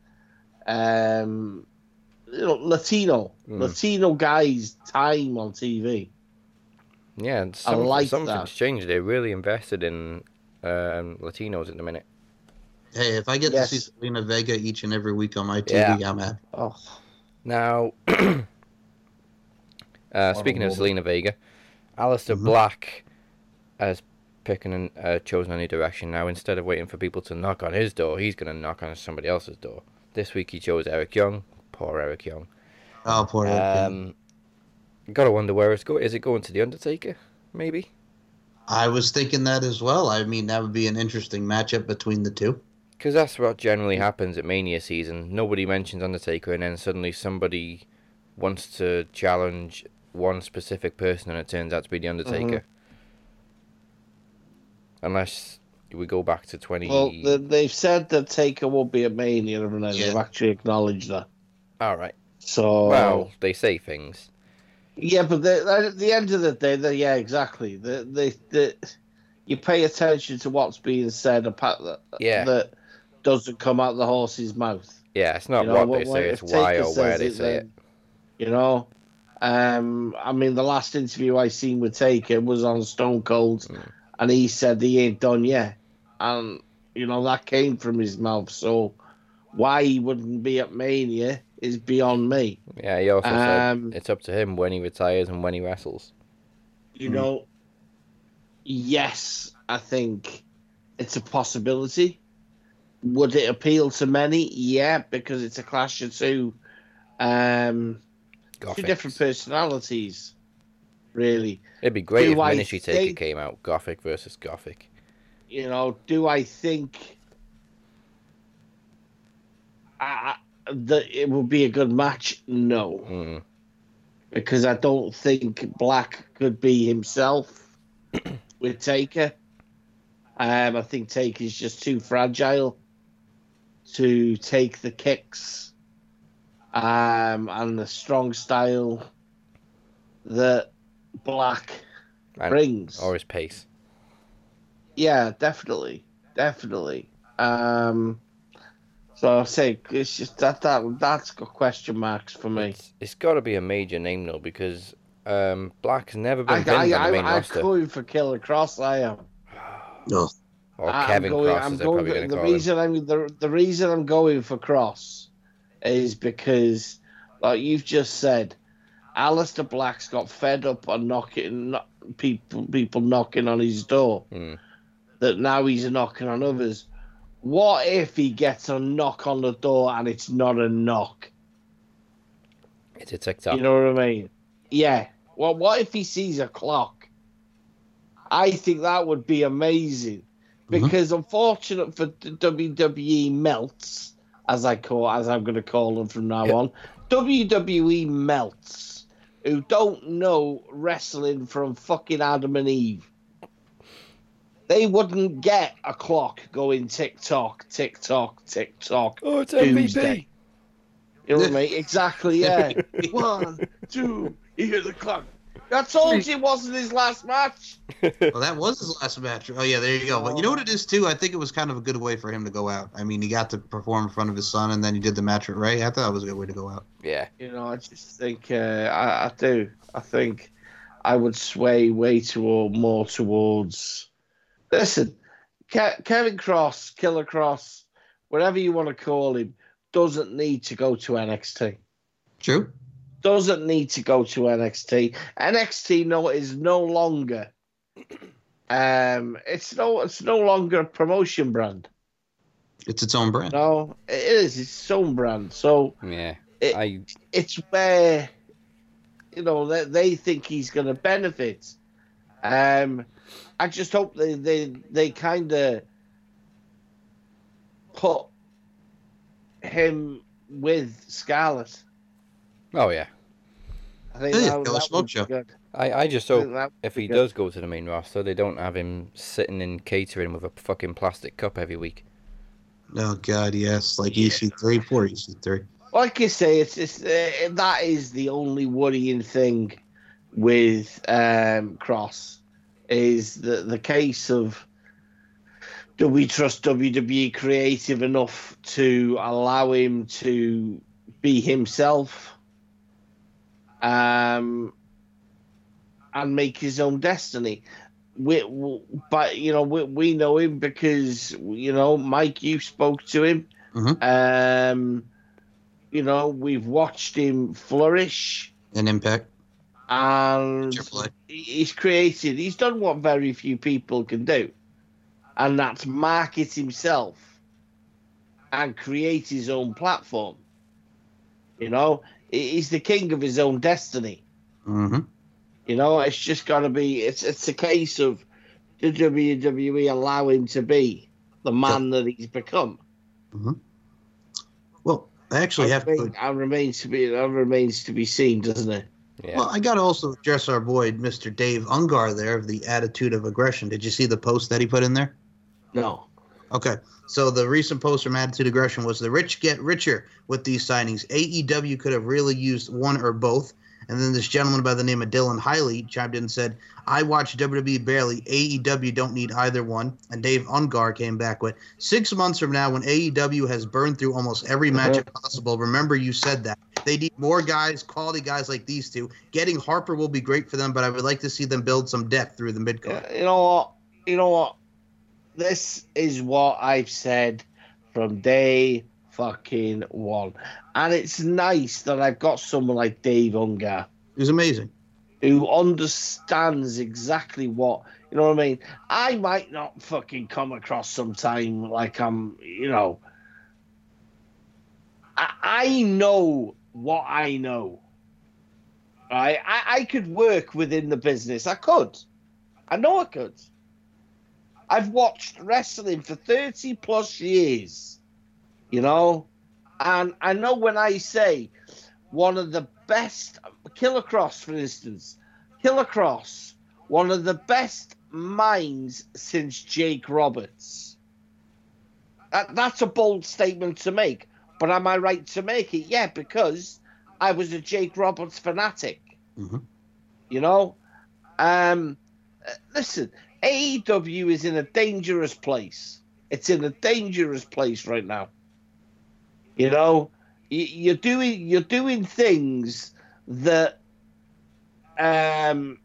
um, you know Latino Mm. Latino guys time on TV. Yeah, and some, like something's that. changed. They're really invested in um, Latinos at the minute. Hey, if I get Yes. to see Zelina Vega each and every week on my TV, I'm happy. Oh, Now, uh, speaking of Zelina Vega, Aleister Mhm. Black has picking and uh, chosen a new direction now. Instead of waiting for people to knock on his door, he's going to knock on somebody else's door. This week he chose Eric Young. Poor Eric Young. Oh, poor Eric. Um, gotta wonder where it's going. Is it going to the Undertaker? Maybe. I was thinking that as well. I mean, that would be an interesting matchup between the two. Because that's what generally happens at Mania season. Nobody mentions Undertaker, and then suddenly somebody wants to challenge one specific person, and it turns out to be the Undertaker. Mm-hmm. Unless we go back to twenty. well, they, they've said that Taker will be a Mania, and they've actually acknowledged that. All right. So Well, they say things. Yeah, but they, at the end of the day, they, yeah, exactly. They, they, they, you pay attention to what's being said apart that, Yeah. that doesn't come out the horse's mouth. Yeah, it's not You know, what they say; it's why or where they it, say it. You know, um, I mean, the last interview I seen with Taker was on Stone Cold, Mm. and he said he ain't done yet, and you know that came from his mouth. So why he wouldn't be at Mania is beyond me. Yeah, he also Um, said it's up to him when he retires and when he wrestles. you Hmm. know, yes, I think it's a possibility. Would it appeal to many? Yeah, because it's a clash of two, um, two different personalities. Really, It'd be great Do if I Ministry Taker think- came out. Gothic versus Gothic. you know, do I think I, I- that it would be a good match? No, Mm. because I don't think Black could be himself with Taker. Um, I think Taker's just too fragile to take the kicks um, and the strong style that Black And- brings. Or his pace. Yeah, definitely, definitely. Um, so I say it's just that that that's got question marks for me. It's, it's got to be a major name though, because um, Black's never I, been pinned I, on the main I, I'm roster. going for Killer Kross. I am. No. Or I'm Kevin going, Cross, I'm as going probably for- going the call him. reason I'm the, the reason I'm going for Kross is because, like you've just said, Aleister Black's got fed up on knocking kno- people people knocking on his door. Hmm. That now he's knocking on others. What if he gets a knock on the door and it's not a knock? It's a TikTok. You know what I mean? Yeah. Well, what if he sees a clock? I think that would be amazing. Mhm. Because unfortunate for the WWE melts, as I call as I'm going to call them from now on, WWE melts who don't know wrestling from fucking Adam and Eve. They wouldn't get a clock going tick tock, tick tock, tick tock. oh, it's Tuesday. You know what I mean? Exactly, yeah. One, two, you hear the clock. I told you it wasn't his last match. Well, that was his last match. Oh yeah, there you go. But you know what it is too. I think it was kind of a good way for him to go out. I mean, he got to perform in front of his son, and then he did the match with Rey. I thought it was a good way to go out. Yeah. You know, I just think uh, I, I do. I think I would sway way toward more towards. Listen, Ke- Kevin Cross, Killer Kross, whatever you want to call him, doesn't need to go to NXT. True. Doesn't need to go to NXT. NXT no is no longer. Um, it's no, it's no longer a promotion brand. It's its own brand. No, it is. It's its own brand. So Yeah. It- I it's where you know they, they think he's going to benefit. Um, I just hope they they they kind of put him with Scarlett. Oh yeah. I think Yeah, that, that smoke show. good. I, I just hope think that would if he good. does go to the main roster, they don't have him sitting in catering with a fucking plastic cup every week. Oh God, yes, like EC3, poor EC3. like you say, it's, it's uh, that is the only worrying thing with um, Kross is the the case of do we trust WWE creative enough to allow him to be himself um, and make his own destiny. We, but you know, we, we know him because you know, Mike, you spoke to him. Um, you know, we've watched him flourish, An impact. and he's created. He's done what very few people can do, and that's market himself and create his own platform. You know, he's the king of his own destiny. Mm-hmm. You know, it's just got to be. It's it's a case of the WWE allow him to be the man that he's become. Well, I actually have to. and, and remains to be and remains to be seen, doesn't it? Yeah. Well, I got to also address our boy, Mr. Dave Ungar, there of the attitude of aggression. Did you see the post that he put in there? No. Okay. So the recent post from Attitude Aggression was the rich get richer with these signings. AEW could have really used one or both. And then this gentleman by the name of Dylan Hiley chimed in and said, I watch WWE barely. AEW don't need either one. And Dave Ungar came back with, six months from now, when AEW has burned through almost every uh-huh. match possible, remember you said that. They need more guys, quality guys like these two. Getting Harper will be great for them, but I would like to see them build some depth through the mid card. You know what? You know what? This is what I've said from day fucking one. And it's nice that I've got someone like Dave Unger. Was amazing. who understands exactly what you know what I mean. I might not fucking come across sometime like I'm, you know. I, I know what I know. Right? I, I could work within the business. I could. I know I could. I've watched wrestling for 30 plus years, you know, and I know when I say one of the best, Killer Kross, for instance, Killer Kross, one of the best minds since Jake Roberts. That, that's a bold statement to make, but am I right to make it? Yeah, because I was a Jake Roberts fanatic. Mhm. You know, um, listen, AEW is in a dangerous place. It's in a dangerous place right now. You know, you're doing you're doing things that um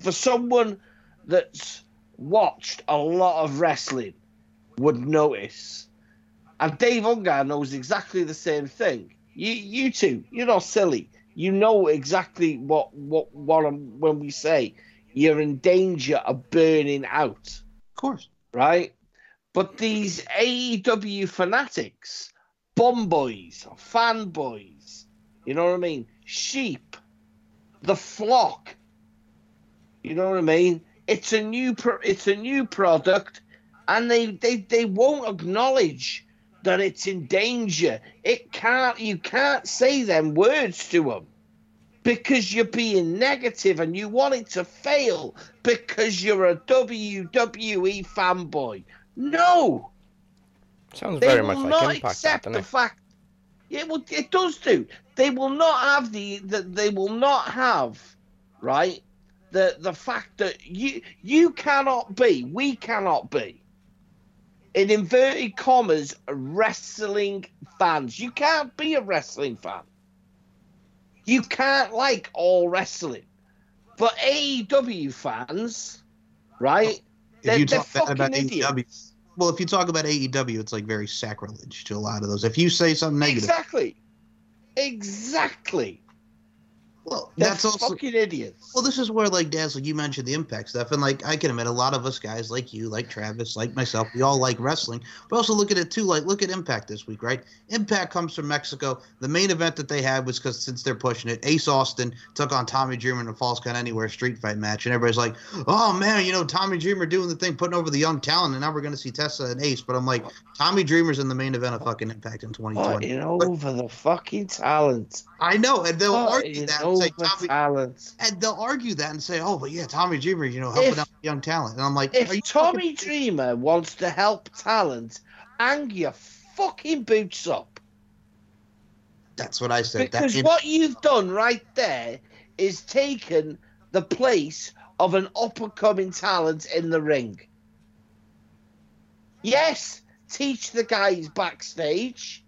for someone that's watched a lot of wrestling would notice. And Dave Ungar knows exactly the same thing. You you two, you're not silly. You know exactly what what what I'm, when we say you're in danger of burning out Of course. right? But these AEW fanatics, bomb boys, fanboys, you know what I mean? Sheep, the flock, you know what I mean? It's a new, pro- it's a new product, and they, they, they won't acknowledge that it's in danger. It can't, you can't say them words to them because you're being negative and you want it to fail because you're a WWE fanboy. No, Sounds they very much like not Impact, accept doesn't the it? fact. Yeah, well, it does do. They will not have the, the they will not have, right? The the fact that you you cannot be, we cannot be, in inverted commas, wrestling fans. You can't be a wrestling fan. You can't like all wrestling. But AEW fans, right? If They're, you talk about fucking AEW, idiots. well, if you talk about AEW, it's like very sacrilege to a lot of those. If you say something negative, Exactly. Exactly. Well, They're that's also fucking idiots. Well, this is where, like, Daz, like you mentioned the impact stuff, and like I can admit, a lot of us guys, like you, like Travis, like myself, we all like wrestling. But also look at it too, like look at Impact this week, right? Impact comes from Mexico. The main event that they had was because since they're pushing it, Ace Austin took on Tommy Dreamer in a Falls Count Anywhere street fight match, and everybody's like, "Oh man, you know Tommy Dreamer doing the thing, putting over the young talent, and now we're gonna see Tessa and Ace." But I'm like, Tommy Dreamer's in the main event of fucking Impact in 2020. Putting over the fucking talent. I know, and they'll argue that and say Tommy. And they'll argue that and say, "Oh, but yeah, Tommy Dreamer, you know, helping If- out young talent." And I'm like, "Are you If Tommy fucking- Dreamer wants to help talent, hang your fucking boots up. That's what I said. Because that, what you've done right there is taken the place of an up and coming talent in the ring. Yes, teach the guys backstage.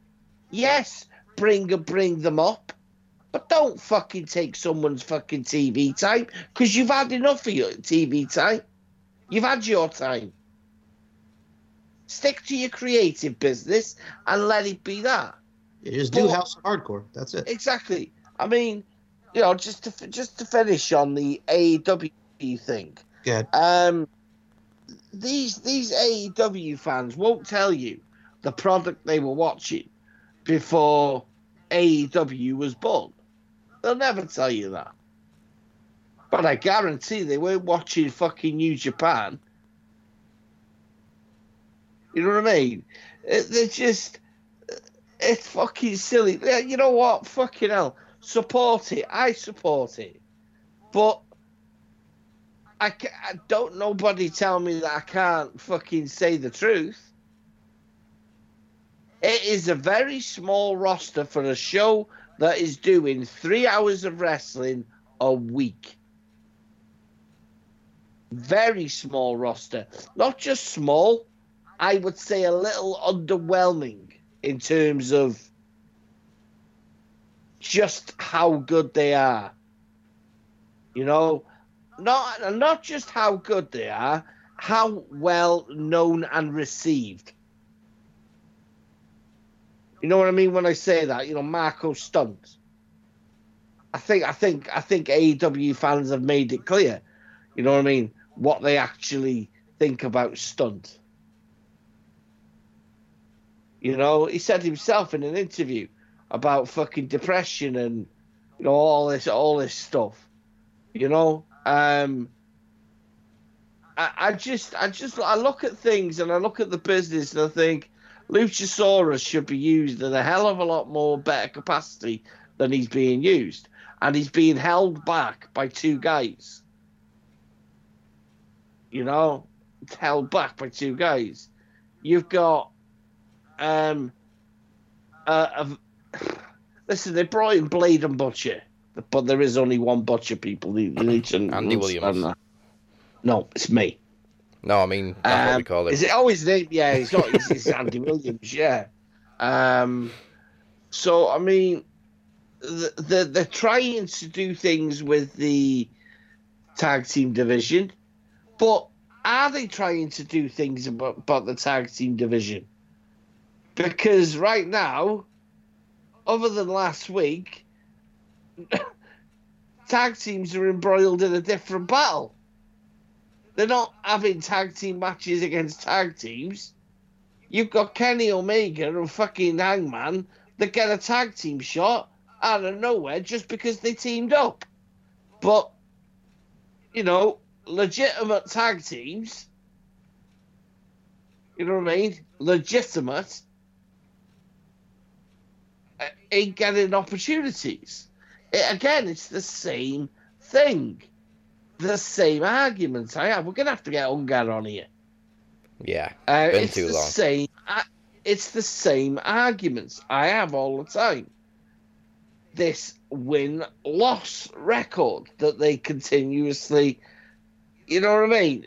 Yes, bring bring them up. But don't fucking take someone's fucking TV time because you've had enough of your TV time. You've had your time. Stick to your creative business and let it be that. You just do Well- House Hardcore. That's it. Exactly. I mean, you know, just to just to finish on the AEW thing. Good. Um, these these AEW fans won't tell you the product they were watching before AEW was born. They'll never tell you that. But I guarantee they weren't watching fucking New Japan. You know what I mean? It, they're just. It's fucking silly. You know what? Fucking hell. Support it. I support it. But. I, ca I don't nobody tell me that I can't fucking say the truth. It is a very small roster for a show that is doing three hours of wrestling a week. Very small roster. Not just small, I would say a little underwhelming in terms of just how good they are. You know, not not just how good they are, how well known and received. You know what I mean when I say that? You know, Marko Stunt. I think I think I think AEW fans have made it clear. You know what I mean? What they actually think about Stunt. You know, he said himself in an interview about fucking depression and you know all this all this stuff. You know, um, I, I just I just I look at things and I look at the business and I think Luchasaurus should be used in a hell of a lot more better capacity than he's being used, and he's being held back by two guys. You know, held back by two guys. You've got um uh, a, listen, they brought in Blade and Butcher, but there is only one Butcher. People, you, you need to Andy Williams. that. No, it's me. No, I mean that's what we Um, call it. Is it? Oh, his name? Yeah, it's not. It's, it's Andy Williams. Yeah. Um. So I mean, the, the, they're trying to do things with the tag team division, but are they trying to do things about, about the tag team division? Because right now, other than last week, tag teams are embroiled in a different battle. They're not having tag team matches against tag teams. You've got Kenny Omega and fucking Hangman that get a tag team shot out of nowhere just because they teamed up. But, you know, legitimate tag teams, you know what I mean? Legitimate, uh, ain't getting opportunities. It, again, it's the same thing. The same arguments I have. We're going to have to get Ungar on here. Yeah, Uh, Been it's too the long. Same, it's the same arguments I have all the time. This win loss record that they continuously, you know what I mean?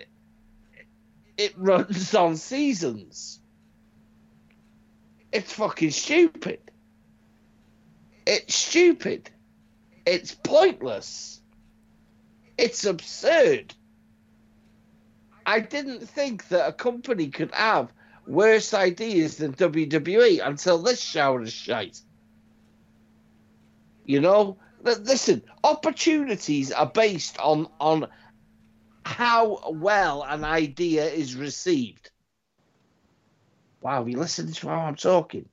It runs on seasons. It's fucking stupid. It's stupid. It's pointless. It's absurd. I didn't think that a company could have worse ideas than WWE until this shower of shite. You know, listen, opportunities are based on on how well an idea is received. Wow, you listening to how I'm talking?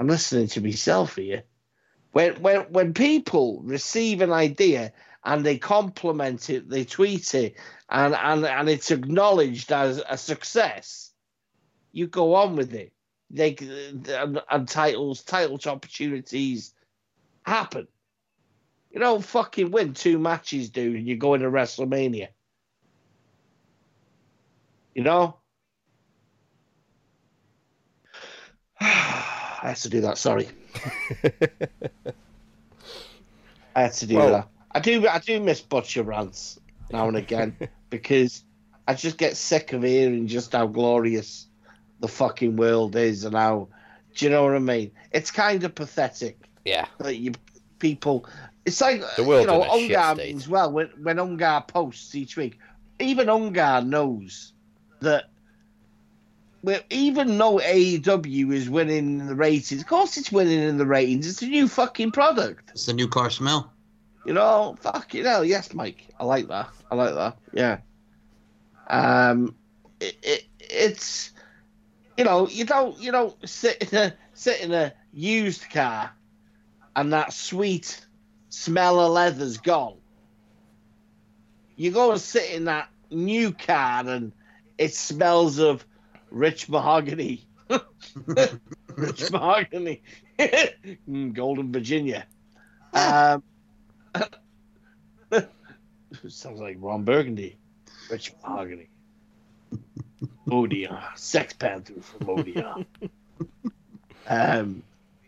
I'm listening to myself here. When when when people receive an idea and they compliment it, they tweet it, and and and it's acknowledged as a success, you go on with it. They and, and titles, titles, opportunities happen. You don't fucking win two matches, dude, and you go into WrestleMania. You know? I had to do that, sorry. I had to do Well- that. I do I do miss Butcher rants now and again because I just get sick of hearing just how glorious the fucking world is and how do you know what I mean? It's kind of pathetic Yeah. that you people. It's like The world's you know, in shit Ungar state. as well. When when Ungar posts each week, even Ungar knows that. Well, even though AEW is winning in the ratings, of course it's winning in the ratings. It's a new fucking product. It's the new car smell. You know, fuck you know, yes, Mike. I like that. I like that. Yeah. Um, it, it it's you know you don't you don't sit in a sit in a used car, and that sweet smell of leather's gone. You go and sit in that new car, and it smells of rich mahogany. rich mahogany, Mm, Golden Virginia. Um, sounds like Ron Burgundy. Rich mahogany. Odeon, Sex Panther from Odeon. um,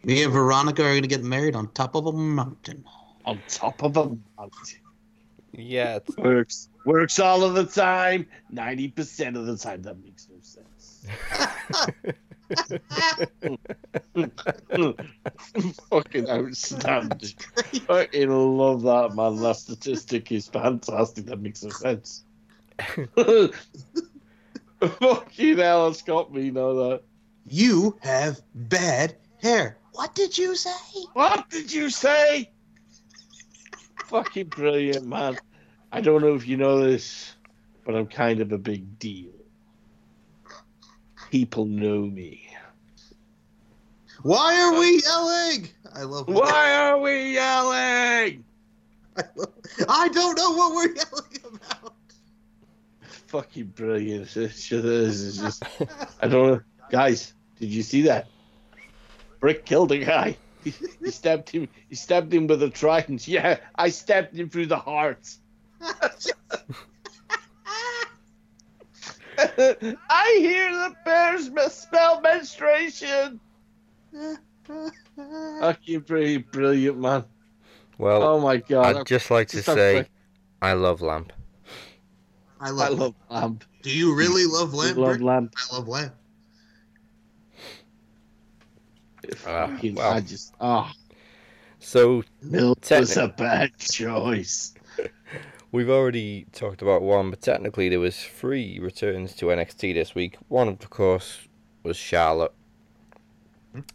Me and Veronica are gonna get married on top of a mountain. on top of a mountain. Yeah. It's, Works works all of the time. Ninety percent of the time, that makes no sense. Fucking outstanding. Fucking love that, man. That statistic is fantastic. That makes no sense. Fucking hell, it's got me, know that. You have bad hair. What did you say? What did you say? Fucking brilliant, man. I don't know if you know this, but I'm kind of a big deal. People know me. Why are we yelling? I love. Why are we yelling? I, love, I don't know what we're yelling about. Fucking brilliant. It's just, I don't know. Guys, did you see that? Brick killed a guy. He, he stabbed him. He stabbed him with a trident. Yeah, I stabbed him through the heart. I hear the bears m- smell menstruation. Fucking pretty brilliant, man. well, Oh my god. I'd just like to say frick- I love Lamp. I I love. love lamp. Do you really love lamp? I lamp? love lamp. I love lamp. Ah, fucking- well. I just oh, So milk was Technic- a bad choice. We've already talked about one, but technically there was three returns to NXT this week. One, of course, was Charlotte.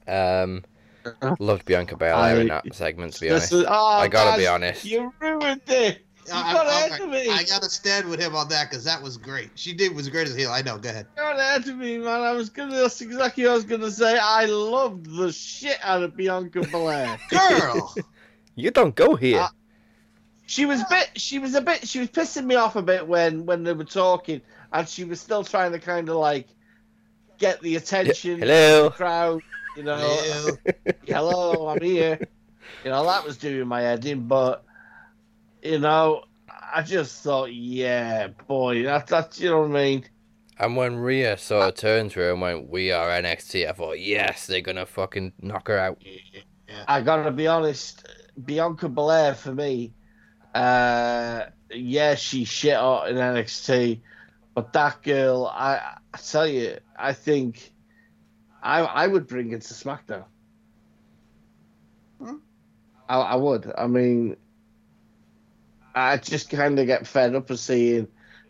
Um, loved Bianca Belair in I- that segment. To be honest, is- oh, I gotta be honest. You ruined it. You I, got I- ahead me. I, I gotta stand with him on that because that was great. She did was great as a heel. I know. Go ahead. You got ahead of me, man. I was gonna. That's exactly what I was gonna say. I loved the shit out of Bianca Belair. Girl. you don't go here. Uh, She was a bit. She was a bit. She was pissing me off a bit when when they were talking, and she was still trying to kind of like get the attention of the Hello. crowd. You know, Hello. hello, I'm here. You know, that was doing my head in, but you know, I just thought, yeah, boy, that, that's you know what I mean. And when Rhea sort of turned to her and went, "We are NXT," I thought, "Yes, they're gonna fucking knock her out." I gotta be honest, Bianca Belair for me, uh, yeah, she shit out in NXT, but that girl, I, I tell you, I think I I would bring it to SmackDown. Hmm. I, I would. I mean, I just kind of get fed up of seeing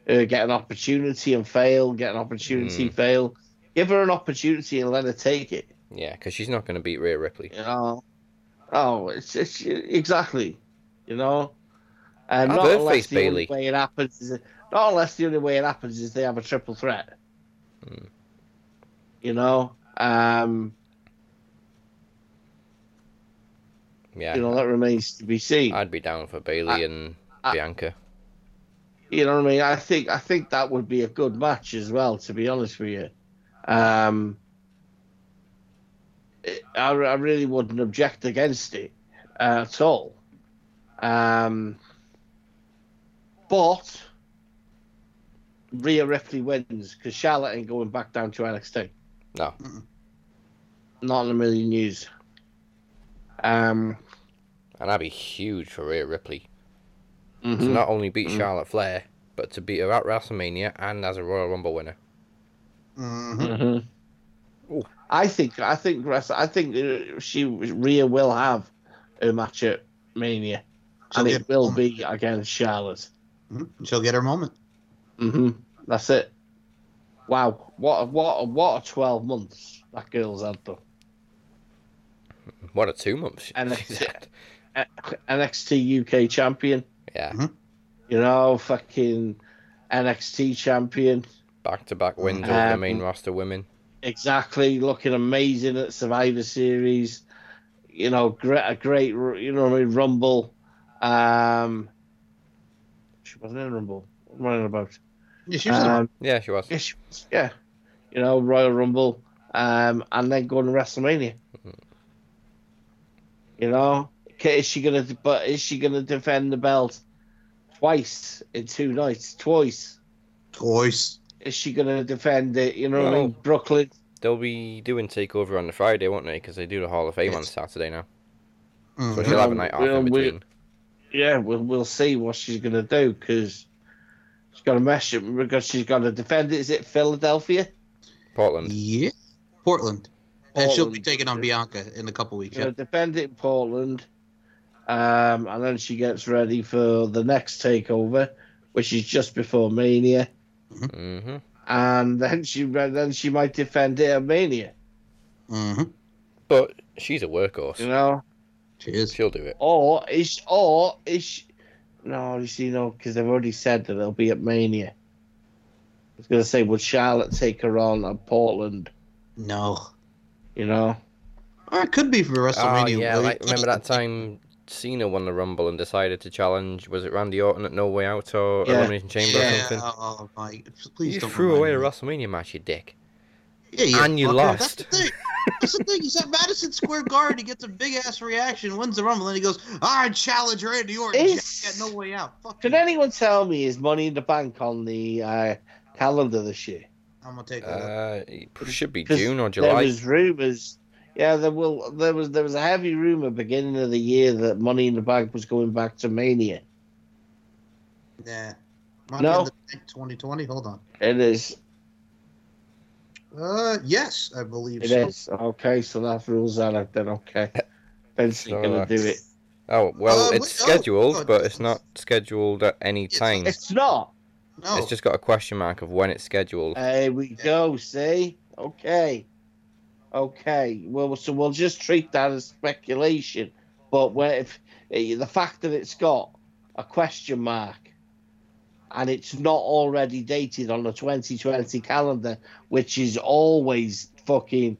her get an opportunity and fail, get an opportunity, Mm. fail. Give her an opportunity and let her take it. Yeah, because she's not gonna beat Rhea Ripley. You know, oh, it's, it's exactly, you know, Have not her unless face the Bayley. only way it happens is not unless the only way it happens is they have a triple threat. Hmm. You know, um, Yeah, you know that remains to be seen. I'd be down for Bayley and I- Bianca. you know what I mean? I think I think that would be a good match as well. To be honest with you, um, it- I, I really wouldn't object against it uh, at all. Um, but Rhea Ripley wins because Charlotte ain't going back down to NXT. No. Mm-mm. Not in a million years. Um, And that'd be huge for Rhea Ripley to mhm. not only beat Mhm. Charlotte Flair, but to beat her at WrestleMania and as a Royal Rumble winner. hmm Mhm. I think I think I think uh, she Rhea will have a match at Mania, She'll and it will be against Charlotte. Moment. Mhm. She'll get her moment. hmm That's it. Wow, what a, what a, what a twelve months that girl's had though. What a two months. And she's. NXT UK champion, Yeah, you know, fucking NXT champion. back to back wins over the main Um, roster women. Exactly, looking amazing at Survivor Series. You know, great, a great, you know, what I mean, Rumble. Um, she wasn't in Rumble. Running am I about? Yeah, she was Um, Yeah, she was. yeah, she was, yeah, you know, Royal Rumble, um, and then going to WrestleMania. You know, is she gonna? But is she gonna defend the belt twice in two nights? Twice. Twice. Is she gonna defend it? You know what I mean? Brooklyn. They'll be doing Takeover on the Friday, won't they? Because they do the Hall of Fame on Saturday now. Mhm. So she'll have a night off Well, in we- between. Yeah, we'll we'll see what she's gonna do because she's gonna mesh it because she's gonna defend it. Is it Philadelphia? Portland. Yeah. Portland. And she'll be taking on Bianca in a couple weeks. She's defend it in Portland, um, and then she gets ready for the next takeover, which is just before Mania, hmm and then she then she might defend it at Mania. hmm But she's a workhorse. You know, She is. She'll do it. or is or is she, no? You see, no, because they've already said that it'll be at Mania. I was gonna say, would Charlotte take her on at Portland? No. You know. Or it could be for WrestleMania. Oh, WrestleMania. yeah, Wait, like, remember that time Cena won the Rumble and decided to challenge, was it Randy Orton at No Way Out or Yeah. Elimination Chamber or something? Oh my! Please you don't. threw remind away a. WrestleMania match, you dick. Yeah, yeah, and you fucker. lost. That's the thing. That's the thing. He's at Madison Square Garden. He gets a big ass reaction, wins the Rumble, and he goes, "I challenge Randy Orton." Is- Jack, got no way out. Fuck Can you. anyone tell me is Money in the Bank on the uh, calendar this year? I'm gonna take a look. Uh, it should be June or July. There was rumors. Yeah, there will. There was there was a heavy rumor beginning of the year that Money in the Bank was going back to Mania. Nah. No. Money in the Bank 2020. Hold on. It is. Uh, yes, I believe It so. is. Okay, so that rules that out then. Okay, Vince is So, gonna uh, do it. Oh, well, Uh, it's wait, oh, scheduled, God, but it's not scheduled at any It's- time. It's not. No. It's just got a question mark of when it's scheduled. There we go. See. Okay. Okay. Well, so we'll just treat that as speculation. But where if eh, the fact that it's got a question mark and it's not already dated on the 2020 calendar, which is always fucking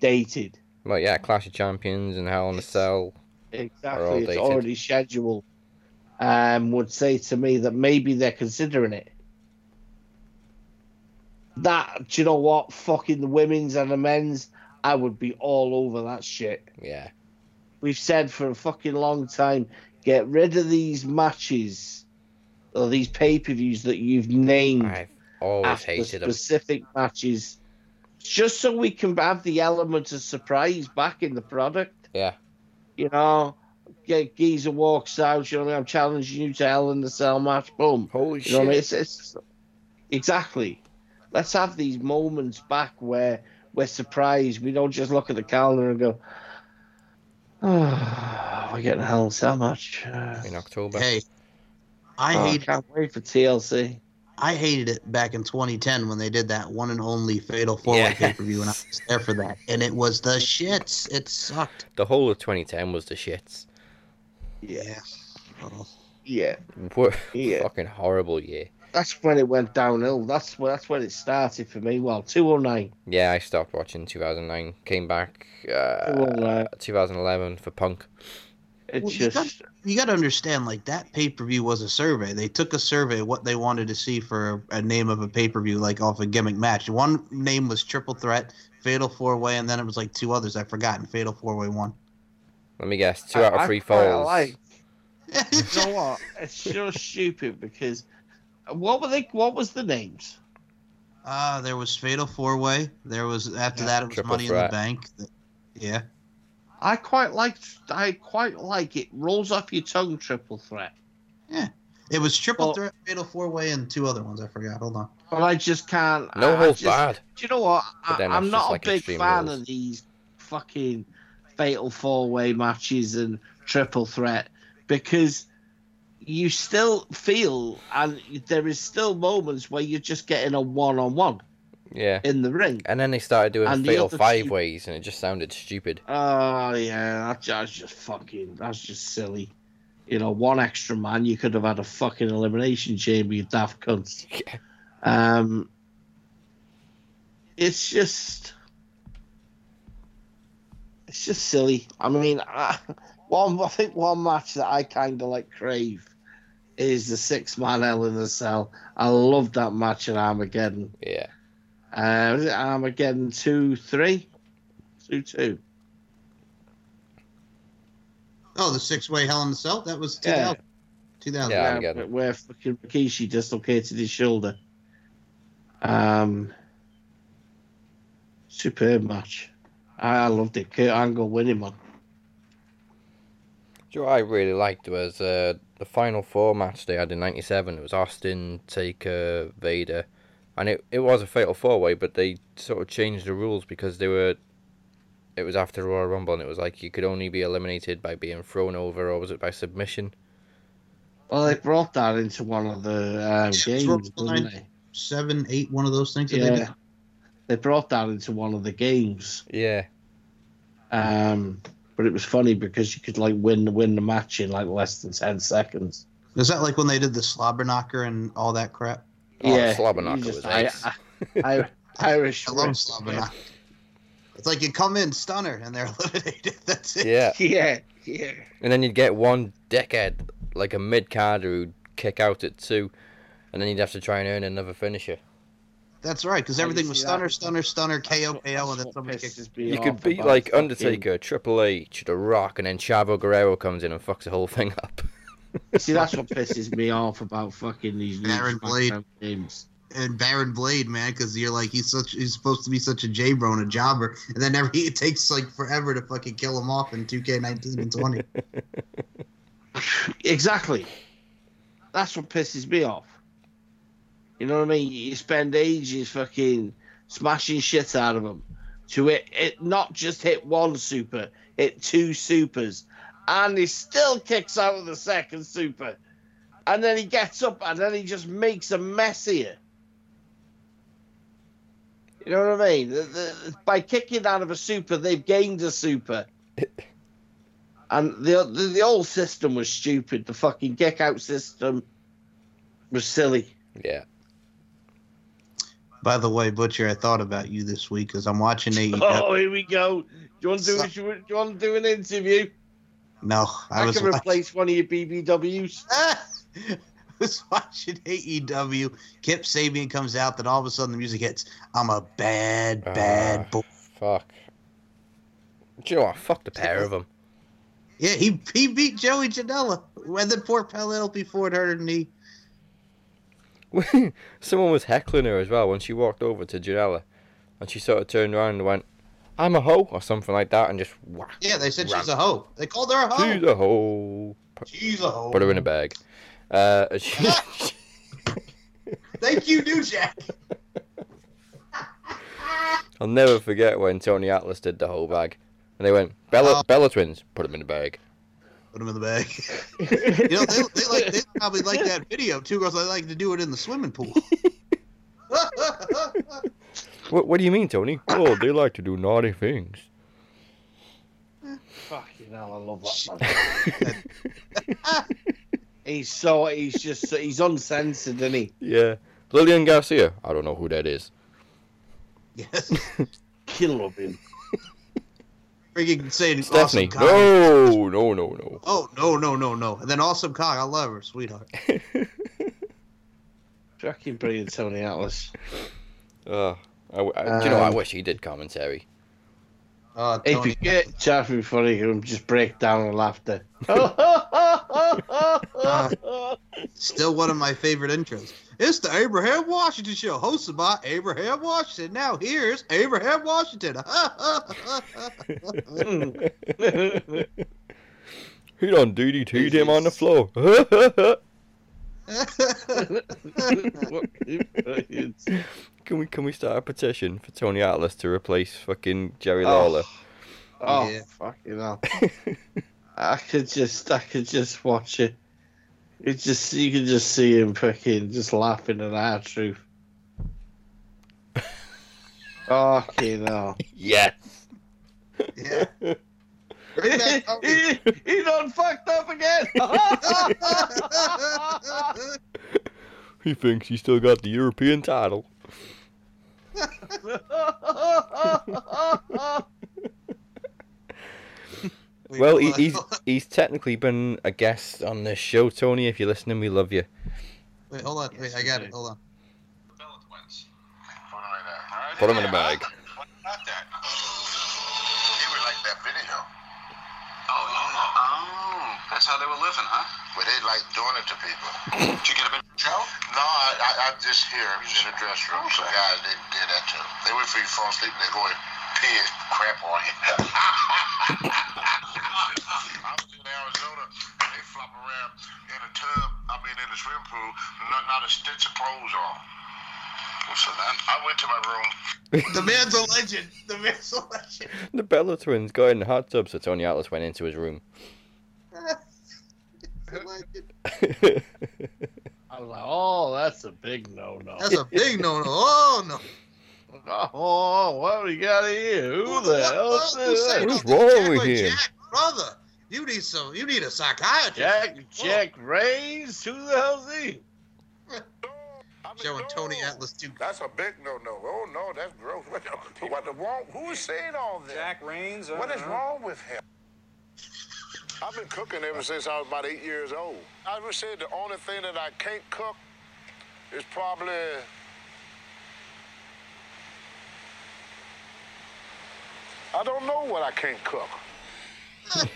dated. Well, yeah, Clash of Champions and Hell in a. Cell. Exactly. It's dated. already scheduled. Um, would say to me that maybe they're considering it. That do you know what? Fucking the women's and the men's, I would be all over that shit. Yeah. We've said for a fucking long time, get rid of these matches or these pay per views that you've named I've always after hated him. specific matches, just so we can have the element of surprise back in the product. Yeah. You know, get Geezer walks out. You know I mean? I'm challenging you to Hell in the Cell match. Boom. Holy You know I mean? shit! It's, it's exactly. Let's have these moments back where we're surprised. We don't just look at the calendar and go, "Oh, we're getting a Hell in a Cell match." Uh, In October. Hey, I oh, I hate can't wait for TLC. I hated it back in 2010 when they did that one and only Fatal Four Way Yeah. pay per view, and I was there for that, and it was the shits. It sucked. The whole of 2010 was the shits. Yeah. Oh. Yeah, What Yeah. fucking horrible year. that's when it went downhill. That's when that's when it started for me. Well, 2009. Yeah, I stopped watching 2009. Came back uh, 2011 for Punk. It Well, you just You got to understand, like that pay per view was a survey. They took a survey what they wanted to see for a, a name of a pay per view, like off a gimmick match. One name was Triple Threat, Fatal Four Way, and then it was like two others I forgot. And Fatal Four Way one. Let me guess. Two I- out of three quite falls. like- you know what? It's just stupid because what were they? What was the names? Uh, there was Fatal Four Way. There was after Yeah. that it was Triple Money in the Bank. Yeah. I quite liked. I quite like it. Rolls off your tongue, triple threat. Yeah. It was Triple Well- Threat, Fatal Four Way, and two other ones I forgot. Hold on. But I just can't. No I, I holds just- barred. Do you know what? I, I'm not a like big fan Rules. of these fucking fatal four way matches and triple threat because you still feel and there is still moments where you're just getting a one on one Yeah. in the ring. And then they started doing And fatal five two- ways, and it just sounded stupid. Oh yeah, that's, that's just fucking. That's just silly. You know, one extra man, you could have had a fucking elimination chamber, you daft cunts. Yeah. Um, it's just, it's just silly. I mean, I, one I think one match that I kind of like crave is the six man Hell in the Cell. I love that match at Armageddon. Yeah. Uh, was it Armageddon two three, two two? Oh, the Six Way Hell in the Cell. That was Yeah. 2000. 2000. Yeah. Yeah, Armageddon. where- where fucking Rikishi dislocated his shoulder. Um, superb match. I, I loved it. Kurt Angle winning one. Do you know what I really liked was uh, the final four match they had in '97. It was Austin, Taker, Vader, and it, it was a fatal four way, but they sort of changed the rules because they were. It was after the Royal Rumble, and it was like you could only be eliminated by being thrown over, or was it by submission? Well, they brought that into one of the um, games, didn't they? Seven, eight, one of those things that they. Yeah, they brought that into one of the games. Yeah, Um, but it was funny because you could like win win the match in like less than ten seconds. Is that like when they did the slobber knocker and all that crap? Oh, yeah, Slobber you Knocker just- was I- I, I, Irish. I love rip. slobber knocker. It's like you come in stunner and they're eliminated. That's it. yeah. Yeah, yeah. And then you'd get one dickhead, like a mid carder, who'd kick out at two, and then you'd have to try and earn another finisher. That's right, because everything see was that? stunner, stunner, stunner, KO, KO, and then somebody kicks. pisses me You could beat like Undertaker, Triple H, The Rock, and then Chavo Guerrero comes in and fucks the whole thing up. See, that's what pisses me off about fucking these Baron Blade. Games. And Baron Blade, man, because you're like he's such he's supposed to be such a J bro and a jobber, and then every it takes like forever to fucking kill him off in 2K19 and 20. Exactly. That's what pisses me off. You know what I mean? You spend ages fucking smashing shit out of them to it, it not just hit one super, hit two supers, and he still kicks out of the second super, and then he gets up and then he just makes a mess here. You know what I mean? The- the- by kicking out of a super, they've gained a super. And the, the the old system was stupid. The fucking kick out system was silly. yeah. By the way, Butcher, I thought about you this week because I'm watching AEW. Oh, here we go. Do you want to do, do you want to do an interview? No, I, I, was can watching, replace one of your BBWs. I was watching AEW. Kip Sabian comes out, then all of a sudden the music hits. I'm a bad, bad Ah, boy. Fuck. Do you know what? Fuck the pair of them. Yeah, he he beat Joey Janela. And then poor Penelope Ford hurt her knee. Someone was heckling her as well when she walked over to Janela, and she sort of turned around and went, "I'm a hoe" or something like that, and just whack. Yeah, they said she's a hoe. They called her a hoe. She's a hoe. Put, She's a hoe. put her in a bag. Uh, she, Thank you, New Jack. I'll never forget when Tony Atlas did the whole bag, and they went Bella Oh. Bella twins, put them in a bag. Put them in the bag. you know, they, they like they probably like that video too, girls they like to do it in the swimming pool. What What do you mean, Tony? Oh, they like to do naughty things. Fucking hell, I love that man. he's so he's just he's uncensored, isn't he? Yeah, Lillian Garcia. I don't know who that is. yes. Kill him. Freaking saying Stephanie. awesome. No, no, no, no. Oh no no no no! And then awesome cock. I love her, sweetheart. Fucking brilliant, Tony Atlas. Uh, I, w- I- do you know? I Um, wish he did commentary. Uh, If Tony, you get Chaffee funny, he'll just break down in laughter. still one of my favorite intros. It's the Abraham Washington Show, hosted by Abraham Washington. Now here's Abraham Washington. He done DDT'd him on the floor. can we can we start a petition for Tony Atlas to replace fucking Jerry oh. Lawler? Oh, Yeah. fucking hell. I could just, I could just watch it. It just, you could just see him fucking just laughing at our truth. Fucking hell. Yes. yeah. Bring back he, he done fucked up again. He thinks he still got the European title. Well, he, he's he's technically been a guest on this show, Tony. If you're listening, we love you. Wait, hold on. Wait, I got it. Hold on. Put him in a bag. Not that. He would like that video. Oh, yeah. Oh, that's how they were living, huh? But they like doing it to people. Did you get him in show? No, I, I, I'm just here in the dress room. Some guys, they did that too. They wait for you to fall asleep and they go and pee and crap on you. I was in Arizona and they flop around in a tub, I mean in the swimming pool, not, not a stitch of clothes on. So then, I went to my room. The man's a legend. The man's a legend. The Bella twins got in the hot tub, so Tony Atlas went into his room. A legend. I was like, oh, that's a big no-no. That's a big no no. Oh no. Oh, what do we got here? Who the hell is Who this? What's wrong Jack, with like, him? Jack, brother, you need some. You need a psychiatrist. Jack, Jack Rays? Who the hell's he? I mean, Showing Tony. Atlas too. That's a big no-no. Oh no, that's gross. What, the- what the wrong? Who is saying all this? Jack Rains. uh, What is uh, wrong with him? I've been cooking ever since I was about eight years old. I would say the only thing that I can't cook is probably I don't know what I can't cook.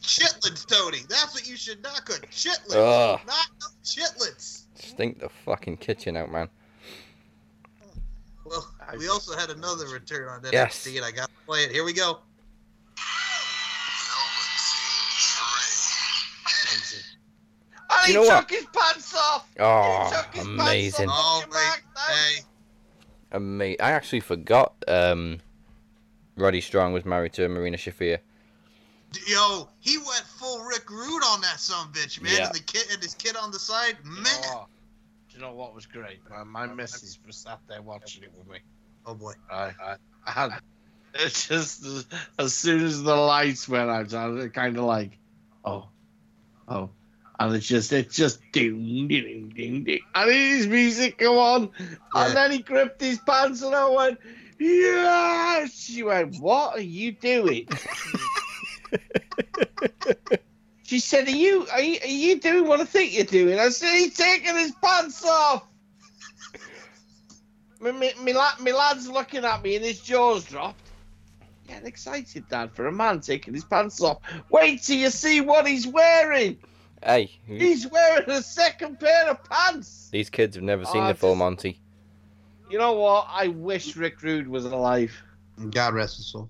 Chitlins, Tony. That's what you should not cook. Chitlins. Ugh. Not no chitlins. Stink the fucking kitchen out, man. Well, we also had another return on that Yes. and I got to play it. Here we go. And You he know took his pants off. Oh, he took his amazing. Pants Oh, off. wait. Hey. Ama- I actually forgot um, Roddy Strong was married to Marina Shafir. Yo, he went full Rick Rude on that son bitch, man. Yeah. And the kid and his kid on the side, man. Oh, do you know what was great? My, my missus was sat there watching it with me. Oh boy. I, I, I had it's just as, as soon as the lights went out, I was kind of like, oh, oh, and it's just it just ding ding ding ding, and his music come on, Yeah. and then he gripped his pants, and I went, yes. She went, what are you doing? She said, "Are you, are you are you doing what I think you're doing?" I said, "He's taking his pants off." Me, me, me, la- me lad's looking at me and his jaws dropped. Getting excited, Dad, for a man taking his pants off. Wait till you see what he's wearing. Hey, He's wearing a second pair of pants. these kids have never seen Oh, the full just- Monty. You know what? I wish Rick Rude was alive. God rest his soul.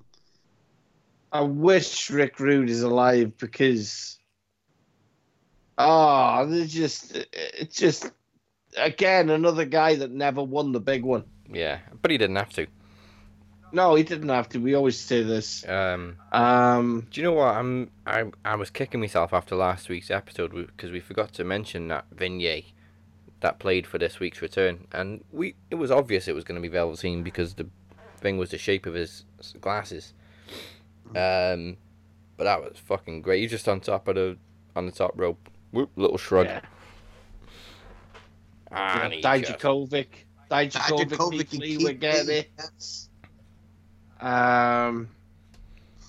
I wish Rick Rude is alive because, ah, oh, they just, it's just, again, another guy that never won the big one. Yeah, but he didn't have to. No, he didn't have to. We always say this. Um, Um, do you know what? I'm I I was kicking myself after last week's episode because we forgot to mention that Vignette that played for this week's return, and we it was obvious it was going to be Velveteen because the thing was the shape of his glasses. Um, but that was fucking great. He's just on top of the on the top rope. Whoop, little shrug. yeah. And he just- Dijakovic. Dijakovic, Dijakovic Keith and Lee Keith were getting Lee, it. yes. Um,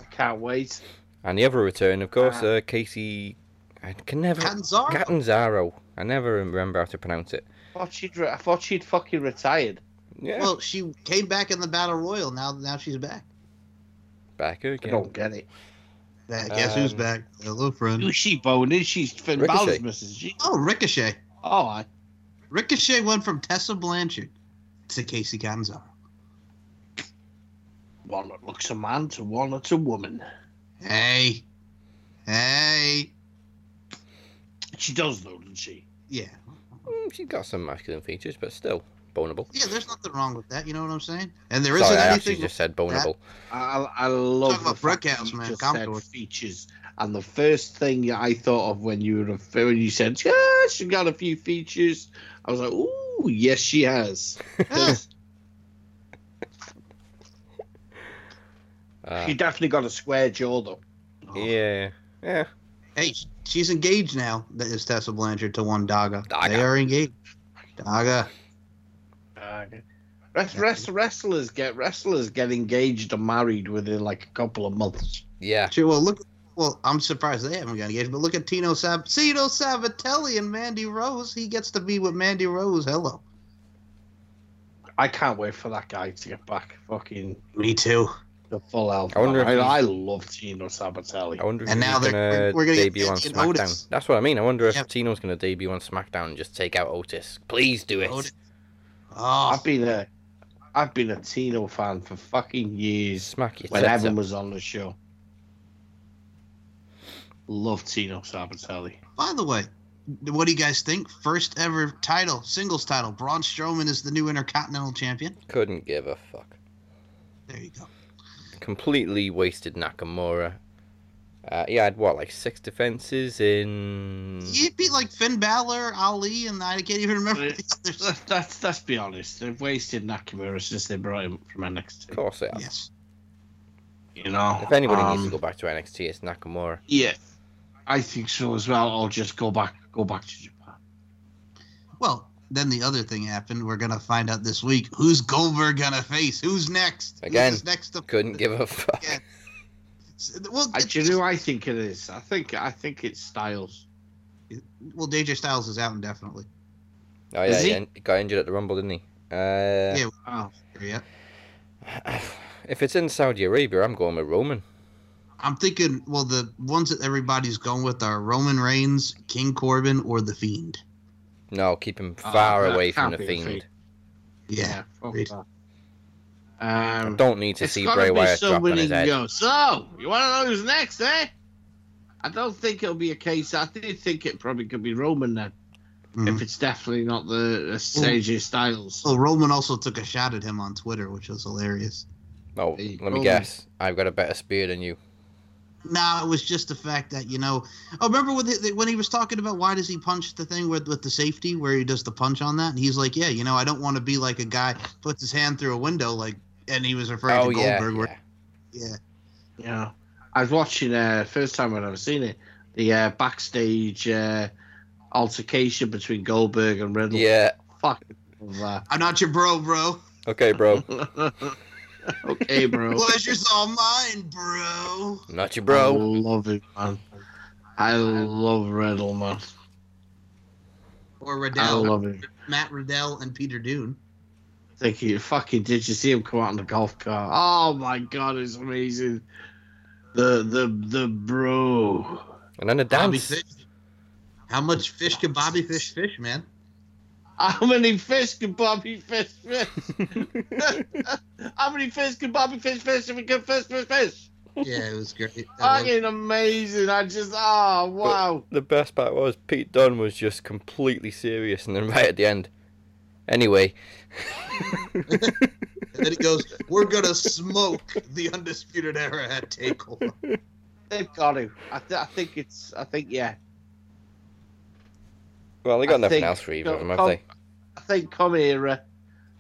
I can't wait. And the other return, of course, Ah. uh, Kacy. I can never. Catanzaro. Catanzaro. I never remember how to pronounce it. I thought she'd, re- I thought she'd fucking retired. Yeah. Well, she came back in the Battle Royal. Now, now she's back. back I again. don't get it. Uh, Guess who's Um, back? Hello, friend. Who's she boning? She's Finn Ricochet. Balor's missus. She, Oh, Ricochet. oh, I. Ricochet went from Tessa Blanchard to Kacy Catanzaro. One that looks a man to one that's a woman. Hey, hey, She does though, doesn't she? yeah, Mm, she's got some masculine features, but still boneable. yeah. There's nothing wrong with that. You know what I'm saying? And there isn't Sorry, I anything. actually just said boneable. I, I love Talking about the fact Brickhouse, you man, just Commodore. said features. And the first thing I thought of when you were when you said, "Yeah, she's got a few features," I was like, "Ooh, yes, she has." Uh, She definitely got a square jaw though. yeah, yeah. hey, she's engaged now. That is Tessa Blanchard to one Daga. Daga. They are engaged. Daga. Rest, rest, wrestlers get wrestlers get engaged or married within like a couple of months. Yeah, Sure, well, look. Well, I'm surprised they haven't got engaged, but look at Tino Sab, Tino Sabbatelli and Mandy Rose. He gets to be with Mandy Rose. Hello. I can't wait for that guy to get back fucking Me too. The full health. I wonder if I, I love Tino Sabbatelli. I wonder if And he's now they're- gonna we're gonna get debut on SmackDown. Otis. That's what I mean. I wonder if Yeah. Tino's gonna debut on SmackDown and just take out Otis. Please do it. Otis. Oh, I've ah. been a I've been a Tino fan for fucking years. Smack your when tits Evan up. was on the show. Love Tino Sabbatelli. by the way, what do you guys think? First ever title, singles title. Braun Strowman is the new Intercontinental Champion. Couldn't give a fuck. There you go. Completely wasted Nakamura. Uh, he had what, like six defenses in. He beat like Finn Balor, Ali, and I can't even remember Right. the others. Let's, let's, let's be honest. They've wasted Nakamura since they brought him from NXT. Of course they have. Yes. You know, If anybody needs um, to go back to NXT, it's Nakamura. yeah, I think so as well. Or just go back, go back to Japan. Well, then the other thing happened. We're gonna find out this week who's Goldberg gonna face. Who's next? Who Again, is next up? Couldn't give a fuck. Yeah. Well, I, do you know who I think it is? I think I think it's Styles. well, AJ Styles is out indefinitely. Oh yeah, Is he he? en- got injured at the Rumble, didn't he? Uh, Yeah. Oh, Yeah. If it's in Saudi Arabia, I'm going with Roman. I'm thinking. Well, the ones that everybody's going with are Roman Reigns, King Corbin, or the Fiend. No, keep him Oh, far that away from the Fiend. Fiend. Yeah. fuck I Um, don't need to see gotta Bray Wyatt drop on his head. Go, so, you want to know who's next, eh? I don't think it'll be a case. I do think it probably could be Roman then, Mhm. if it's definitely not the, the AJ Styles. Well, Roman also took a shot at him on Twitter, which was hilarious. Oh, There let me go. guess. I've got a better spear than you. Nah, it was just the fact that you know. Oh, remember when he, when he was talking about why does he punch the thing with with the safety where he does the punch on that? And he's like, yeah, you know, I don't want to be like a guy puts his hand through a window like, and he was referring Oh to yeah, Goldberg. yeah. Where, yeah. Yeah, I was watching uh, first time I'd ever seen it, the uh, backstage uh, altercation between Goldberg and Riddle. Yeah. fuck. I'm not your bro, bro. Okay, bro. okay, bro. Pleasure's all mine, bro. Not your bro. I bro. love it, man. I love Riddle, man. Or I Riddell, love it. Matt Riddle, and Peter Dunne. Thank you fucking did you see him come out in the golf car? Oh my god, it's amazing. The the the bro. And then the Bobby dance. Fish. How much fish can Bobby Fish fish, man? How many fish can Bobby fish fish? How many fish can Bobby fish fish if we can fish fish fish? Yeah, it was great. That was- Fucking amazing. I just, oh, wow. The best part was Pete Dunne was just completely serious, and then right at the end. Anyway, and then he goes, "We're gonna smoke the undisputed era at Takeover." They've got to. I, th- I think it's, I think, yeah. Well, they got I nothing think- else for either of them, have come- they? I think come era,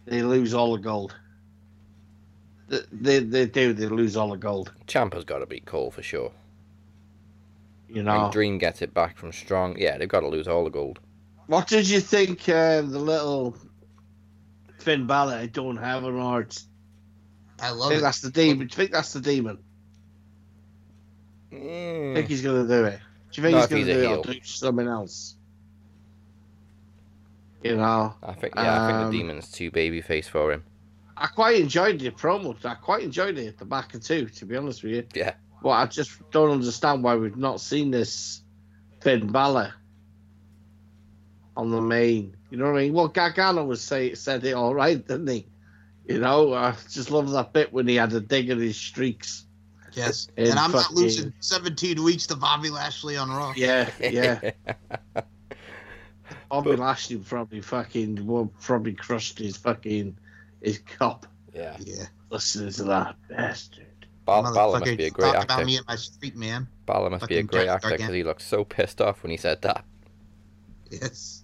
they lose all the gold. They, they, they do, they lose all the gold. Ciampa's got to beat Cole for sure. You When know. Dream gets it back from Strong, yeah, they've got to lose all the gold. What did you think uh, the little Finn Balor had done Heaven Hearts? I I love think it. that's the demon. Do you think that's the demon? I Mm. think he's going to do it. Do you think Not he's gonna a do it heel. or do something else? You know, I think, yeah, I think Um, the Demon's too babyface for him. I quite enjoyed the promo. I quite enjoyed it at the back of two, to be honest with you. Yeah. But I just don't understand why we've not seen this Finn Balor on the main. You know what I mean? Well, Gargano was say said it all right, didn't he? You know, I just love that bit when he had a dig at his streaks. Yes, And and I'm not losing 17 weeks to Bobby Lashley on Raw. Yeah, yeah. Bobby But- Lashley probably fucking well, probably crushed his fucking his cup yeah. Yeah, listening to that bastard. Bal- Balor must be a great actor. about me in my street, man. Balor must be a great actor because he looked so pissed off when he said that. Yes.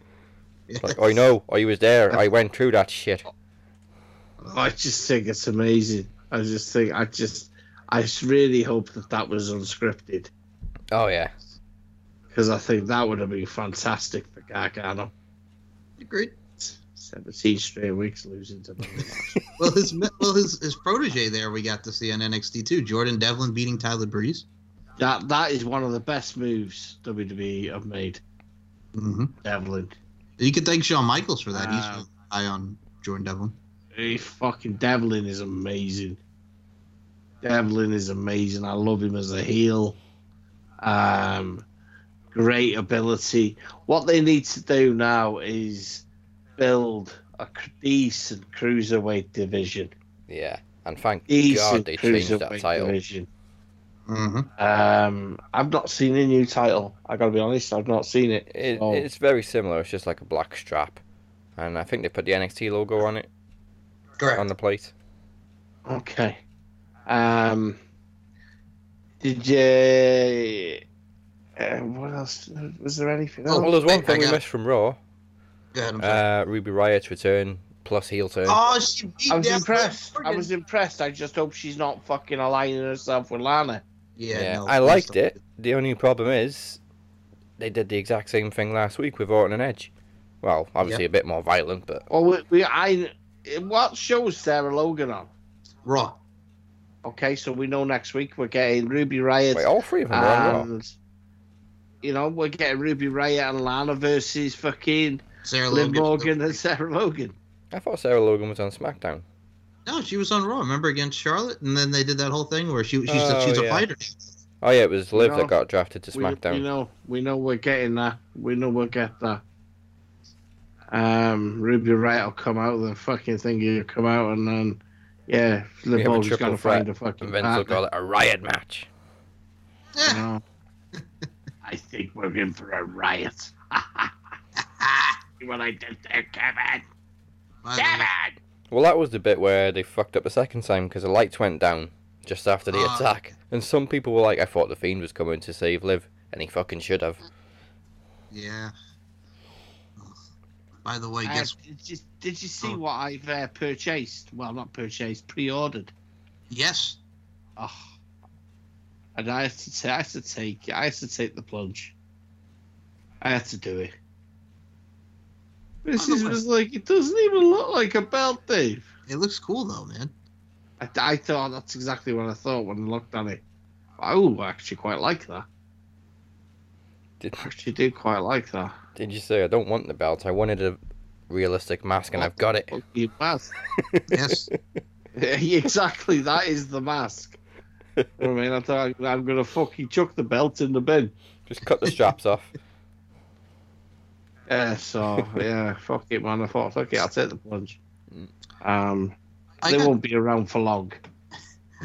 Like, I know, I was there, I went through that shit. I just think it's amazing. I just think I just I just really hope that that was unscripted Oh yeah, because I think that would have been fantastic for Gargano. Agreed. Seventeen straight weeks losing to Well, his well his his protege there we got to see on NXT too. Jordan Devlin beating Tyler Breeze. that that is one of the best moves WWE have made. Mm-hmm. Devlin, You could thank Shawn Michaels for that. He's high on Jordan Devlin. he fucking Devlin is amazing. Devlin is amazing. I love him as a heel. Um, great ability. What they need to do now is build a decent cruiserweight division. yeah. And thank God they changed that title. division. Mm-hmm. Um, I've not seen a new title. I gotta be honest, I've not seen it. It, Oh. It's very similar. It's just like a black strap, and I think they put the NXT logo on it Correct. on the plate. Okay. Um, did you? Uh, what else? Was there anything else? Oh, well, there's one thing we got missed from Raw: Go ahead. Uh, Ruby Riott's return plus heel turn. oh, she beat I was Death impressed. I was impressed. I just hope she's not fucking aligning herself with Lana. Yeah, yeah, no, I liked don't. it. The only problem is they did the exact same thing last week with Orton and Edge. Well, obviously a bit more violent, but Well, we, we I what show is Sarah Logan on? Raw. Okay, so we know next week we're getting Ruby Riott wait, all three of them were on Raw. and you know we're getting Ruby Riott and Lana versus fucking Sarah Liv Logan. Morgan and Sarah Logan. I thought Sarah Logan was on SmackDown. No, she was on Raw. Remember against Charlotte, and then they did that whole thing where she she's Oh, a, she's a fighter. Oh yeah, it was Liv No. that got drafted to We, we SmackDown. know we know we're getting that. We know we'll get that. Um, Ruby Riott will come out. The fucking thing will come out, and then yeah, We Liv Morgan's triple got to threat, find a fucking and Vince will call it a riot match. you know. I think we're in for a riot. what I did there, Kevin. By Kevin. Well, that was the bit where they fucked up the second time because the lights went down just after the Ah. attack, and some people were like, "I thought the Fiend was coming to save Liv, and he fucking should have." Yeah. By the way, Uh, guess did, you, did you see Oh. what I've uh, purchased? Well, not purchased, pre-ordered. yes. Oh, and I had to, ta- I had to take, I had to take the plunge. I had to do it. This Oh, is just like it doesn't even look like a belt, Dave. It looks cool though, man. I, I thought that's exactly what I thought when I looked at it. Oh, I actually quite like that. Did, I actually do quite like that. did you say I don't want the belt? I wanted a realistic mask, and I've got it. Fuck you, mask. Yes. exactly, that is the mask. You know what I mean, I thought I'm gonna fucking chuck the belt in the bin. Just cut the straps off. Yeah, so yeah, fuck it, man. I thought, fuck it, I'll take the plunge. Um, I they got, won't be around for long.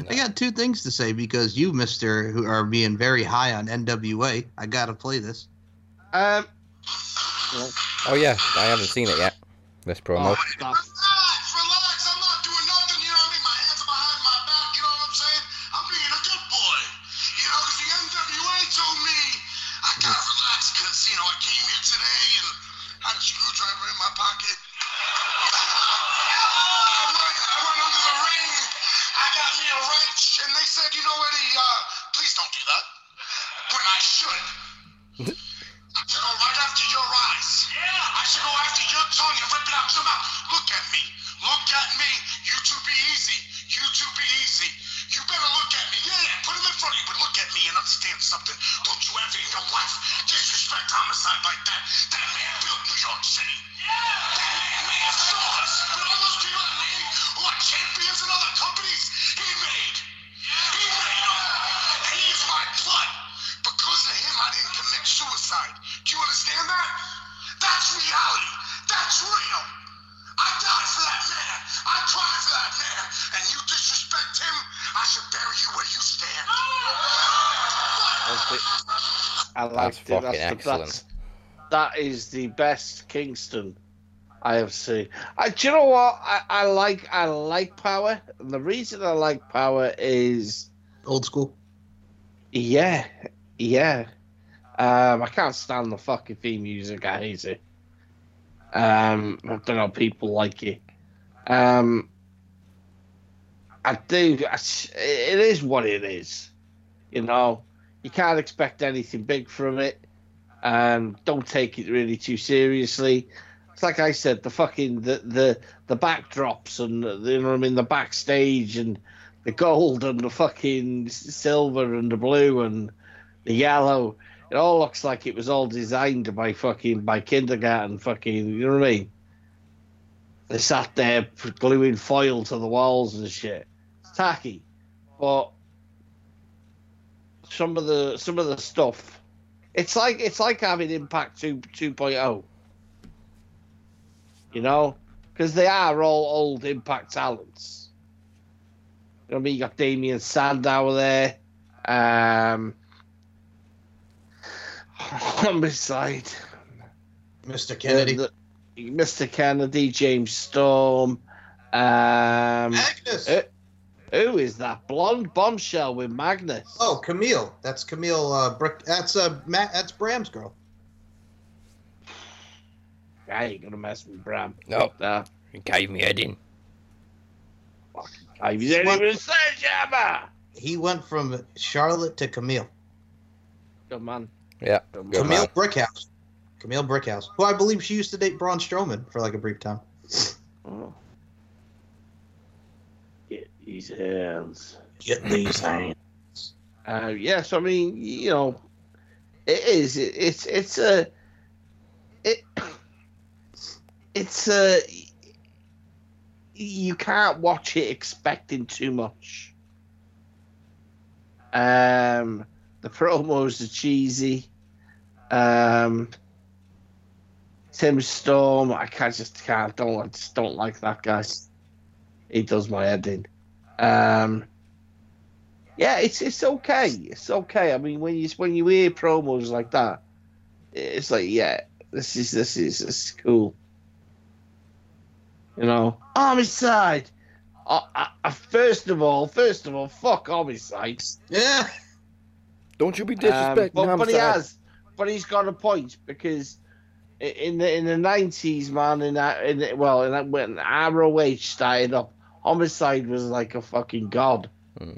I got two things to say because you, Mister, who are being very high on NWA. I gotta play this. Um, Oh yeah, I haven't seen it yet. This promo. oh, fucking That's the, excellent. that's, that is the best Kingston I have seen. I, do you know what? I, I like I like Power, and the reason I like Power is Old school. yeah, yeah. Um, I can't stand the fucking theme music. I hate it. Um, I don't know. People like it. Um, I do. I, it is what it is. You know, you can't expect anything big from it. Um, don't take it really too seriously. It's like I said, the fucking the the the backdrops and the, you know I mean, the backstage and the gold and the fucking silver and the blue and the yellow. It all looks like it was all designed by fucking by kindergarten fucking. You know what I mean? They sat there gluing foil to the walls and shit. It's tacky, but some of the some of the stuff, it's like it's like having Impact two 2.0. You know, because they are all old Impact talents. You know what I mean? You got Damien Sandow there. Um, on this side, Mr. Kennedy. the- the- Mr. Kennedy, James Storm. Um, Magnus. uh, who is that blonde bombshell with Magnus? oh, Camille. That's Camille. Uh, Brick. That's uh, Matt. That's Bram's girl. I ain't gonna mess with Bram. No. Fuck that. He gave me head in. I was even a sledgehammer. He went from Charlotte to Camille. Good man. Yeah. Good Good Camille man. Brickhouse. Camille Brickhouse, who I believe she used to date Braun Strowman for like a brief time. Oh. Get these hands. Get these hands. Uh, yes, I mean, you know, it is. It, it's it's a it it's a you can't watch it expecting too much. Um, the promos are cheesy. Um, Tim Storm, I can't just can't don't I just don't like that guy. He does my head in. Um, yeah, it's it's okay. It's okay. I mean, when you when you hear promos like that, it's like, yeah, this is this is this is cool. You know, homicide. Uh, first of all, first of all, fuck homicide. Yeah. Don't you be Um, disrespecting but, but he has, but he's got a point because in the in the nineties, man, in that in the, well, in that, when ROH started up, homicide was like a fucking god. Hmm.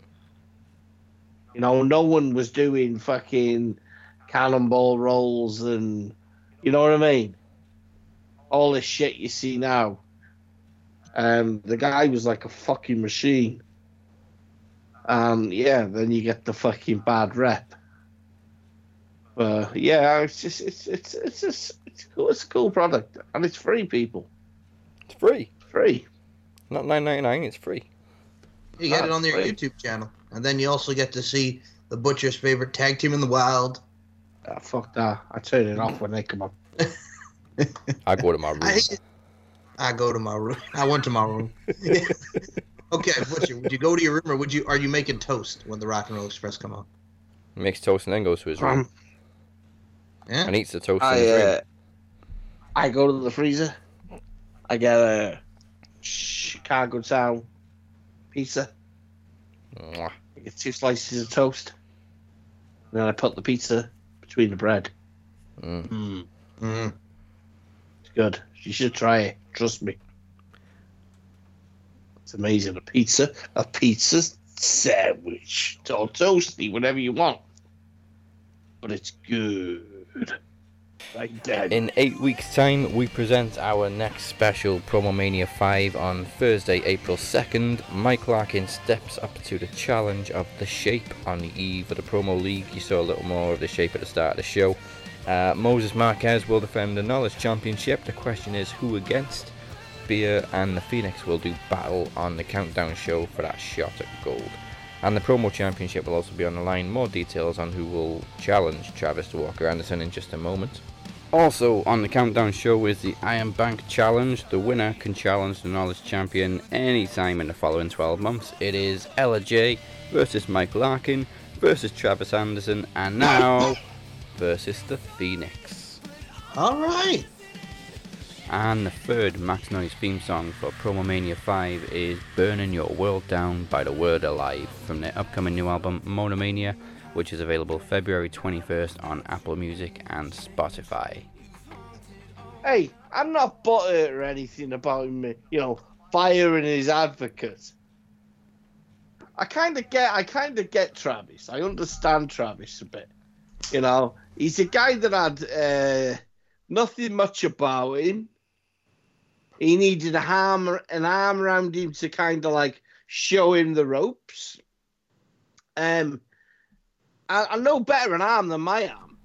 You know, no one was doing fucking cannonball rolls and you know what I mean. All this shit you see now. Um, the guy was like a fucking machine. And yeah, then you get the fucking bad rep. But yeah, it's just it's it's it's just it's cool. It's a cool product and it's free, people. It's free. Free. Not nine ninety nine. It's free. You get it on their Right. YouTube channel, and then you also get to see the Butcher's favorite tag team in the wild. Ah, fuck that. I turn it off when they come up. I go to my room. I, I go to my room. I went to my room. okay, Butcher, would you go to your room or would you? Are you making toast when the Rock and Roll Express come on? Makes toast and then goes to his room Um, Yeah. and eats the toast I his room. uh, I go to the freezer. I get a Chicago Town pizza. Mwah. I get two slices of toast. And then I put the pizza between the bread. Mm. Mm, Mm. it's good. You should try it. Trust me. It's amazing. A pizza, a pizza sandwich, or toasty, whatever you want. But it's good. In eight weeks' time, we present our next special Promo Mania 5 on Thursday, April 2nd. Mike Larkin steps up to the challenge of The Shape on the eve of the Promo League. You saw a little more of The Shape at the start of the show. Uh, Moses Marquez will defend the Knowledge Championship. The question is who against? Beer and the Phoenix will do battle on the countdown show for that shot at gold. And the promo championship will also be on the line. More details on who will challenge Travis to Walker Anderson in just a moment. Also on the countdown show is the Iron Bank Challenge. The winner can challenge the Knowledge Champion anytime in the following 12 months. It is Ella J versus Mike Larkin versus Travis Anderson and now versus the Phoenix. All right. And the third Max Noise theme song for Promo Mania 5 is Burning Your World Down by The Word Alive from their upcoming new album Monomania, which is available February 21st on Apple Music and Spotify. Hey, I'm not butthurt or anything about him, you know, firing his advocate. I kind of get, I kind of get Travis. I understand Travis a bit. You know, he's a guy that had uh, nothing much about him. He needed a arm, an arm around him to kind of like show him the ropes. Um, I, I know better an arm than my arm.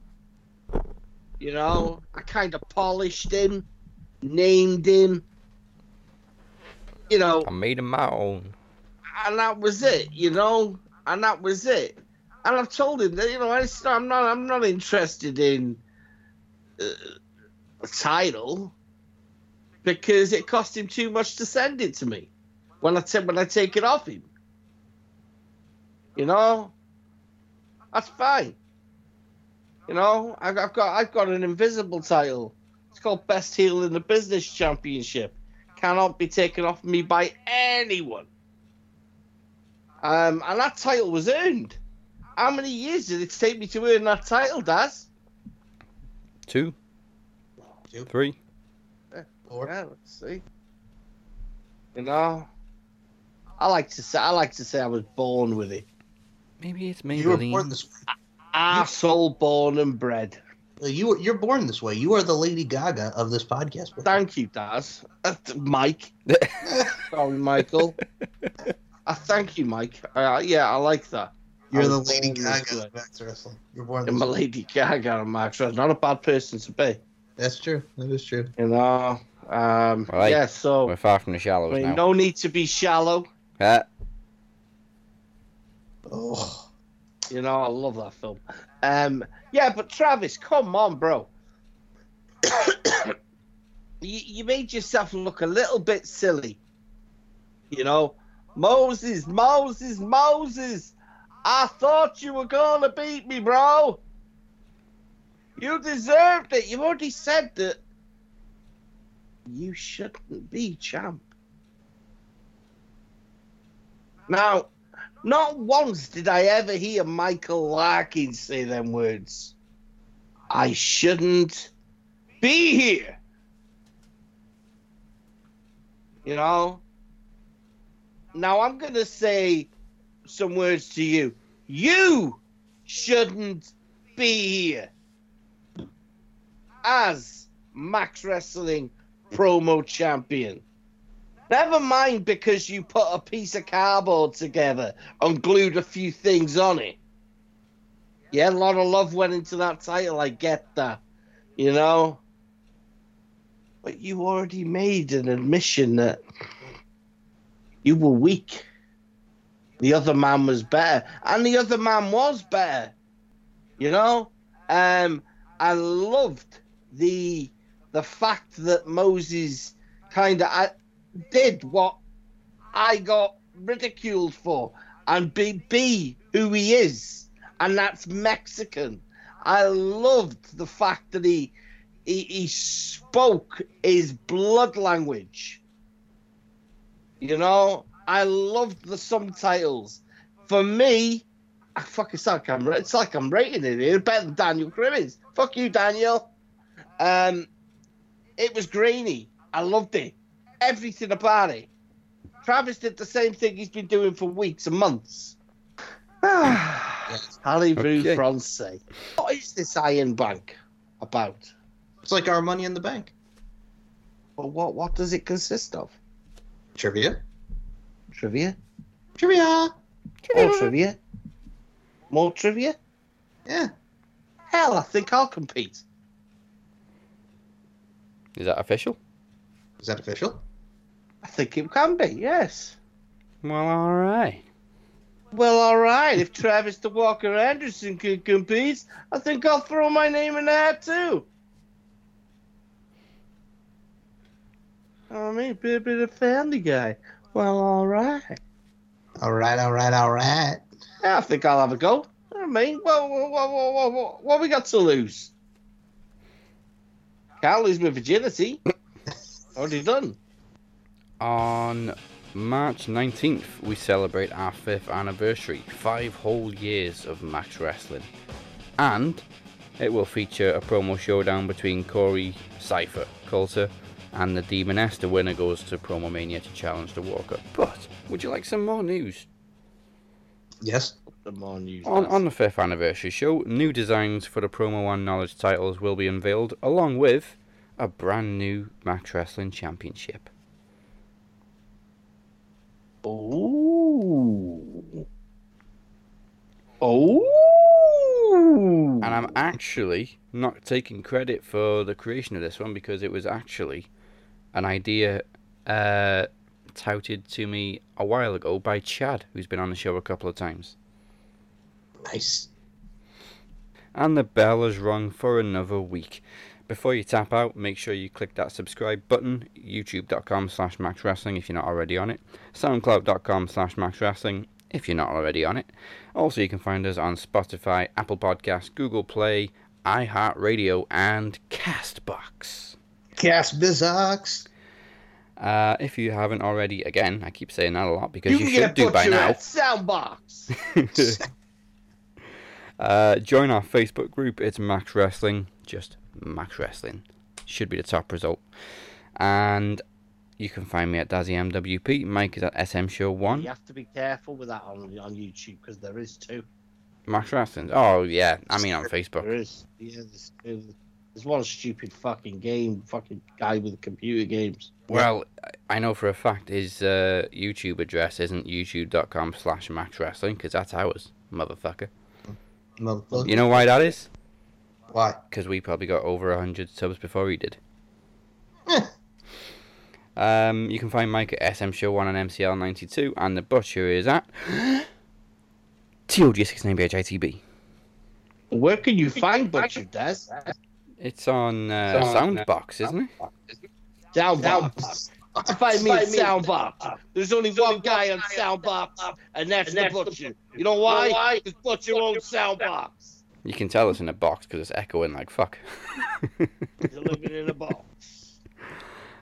You know, I kind of polished him, named him. You know, I made him my own. and that was it. You know, and that was it. And I've told him that you know I'm not I'm not interested in uh, a title because it cost him too much to send it to me when I ta- when I take it off him. You know, that's fine. You know, I've I've got I've got an invisible title. It's called Best Heel in the Business Championship. Cannot be taken off me by anyone. Um, and that title was earned. How many years did it take me to earn that title, Daz? Two? Two. Three? Or Yeah, let's see. You know, I like to say I like to say I was born with it. Maybe it's maybe. you were born this way. Arsehole born and bred. You you're born this way. You are the Lady Gaga of this podcast. Thank you, Daz. Uh, Mike. Sorry, Michael. I thank you, Mike. Uh, yeah, I like that. You're the was Lady Gaga way. of Max Wrestling. You're born I'm a. Lady Gaga and Max Wrestling. Not a bad person to be. That's true. That is true. You know. Um, Right. Yeah. So We're far from the I shallows mean, now. no need to be shallow. Yeah. Oh, You know, I love that film. Um, yeah, but Travis, come on, bro. you, you made yourself look a little bit silly. You know, Moses, Moses, Moses. I thought you were gonna beat me, bro. You deserved it. You've already said that. You shouldn't be champ. Now, not once did I ever hear Michael Larkin say them words. I shouldn't be here. You know? Now I'm going to say some words to you. You shouldn't be here. As Max Wrestling promo champion. Never mind because you put a piece of cardboard together and glued a few things on it. Yeah, a lot of love went into that title. I get that. You know? But you already made an admission that you were weak. The other man was better. And the other man was better. You know? Um, I loved the the fact that Moses kind of did what I got ridiculed for and be, be who he is, and that's Mexican. I loved the fact that he he, he spoke his blood language. You know, I loved the subtitles. For me, I fucking it's like I'm it's like I'm rating it here better than Daniel Crimmins. Fuck you, Daniel. Um, it was grainy. I loved it. Everything about it. Travis did the same thing he's been doing for weeks and months. Harry Okay. Francais. What is this Iron Bank about? It's like our money in the bank. But what what does it consist of? Trivia. Trivia? Trivia. More trivia? More trivia? Yeah. Hell, I think I'll compete. Is that official? Is that official? I think it can be, yes. Well, all right. Well, all right. If Travis the Walker Anderson can compete, I think I'll throw my name in the hat too. I mean, be a bit of family guy. Well, all right. All right, all right, all right. Yeah, I think I'll have a go. I mean, what, what, what, what, what, what we got to lose? Can't lose my virginity. Already done. On March 19th, we celebrate our fifth anniversary, five whole years of Max Wrestling. And it will feature a promo showdown between Corey, Cypher, Coulter, and the Demoness. The winner goes to Promomania to challenge the Walker. But, would you like some more news? Yes. News. On, on the fifth anniversary show, new designs for the Promo One Knowledge titles will be unveiled, along with a brand new Max Wrestling Championship. Oh. Oh. And I'm actually not taking credit for the creation of this one because it was actually an idea uh, touted to me a while ago by Chad, who's been on the show a couple of times. Nice. And the bell has rung for another week. Before you tap out, make sure you click that subscribe button, youtube.com slash max wrestling if you're not already on it, soundcloud.com slash max wrestling if you're not already on it. Also, you can find us on Spotify, Apple Podcasts, Google Play, iHeartRadio, and Castbox. Cast Bizox. Uh, if you haven't already, again, I keep saying that a lot because you, You, should do by now. Soundbox. uh, join our Facebook group. It's Max Wrestling. Just Max Wrestling. Should be the top result. And you can find me at Dazzy MWP. Mike is at SM Show One. You have to be careful with that on on YouTube because there is two. Max Wrestling. Oh, yeah. I mean, on Facebook. There is. Yeah, there's, two. there's one stupid fucking game, fucking guy with computer games. Well, I know for a fact his uh, YouTube address isn't youtube.com slash Max Wrestling because that's ours, motherfucker. Motherfucker. You know why that is? Why? Because we probably got over 100 subs before he did. Eh. Um, you can find Mike at SM Show 1 on MCL92, and the Butcher is at TOG69BHITB. Where can you find Butcher Des? It's on uh, Soundbox, isn't it? Soundbox. Find me at Soundbox. There's only one guy on Soundbox, and that's the Butcher. You know why? Because Butcher owns Soundbox. You can tell it's in a box because it's echoing like fuck. He's living in a box.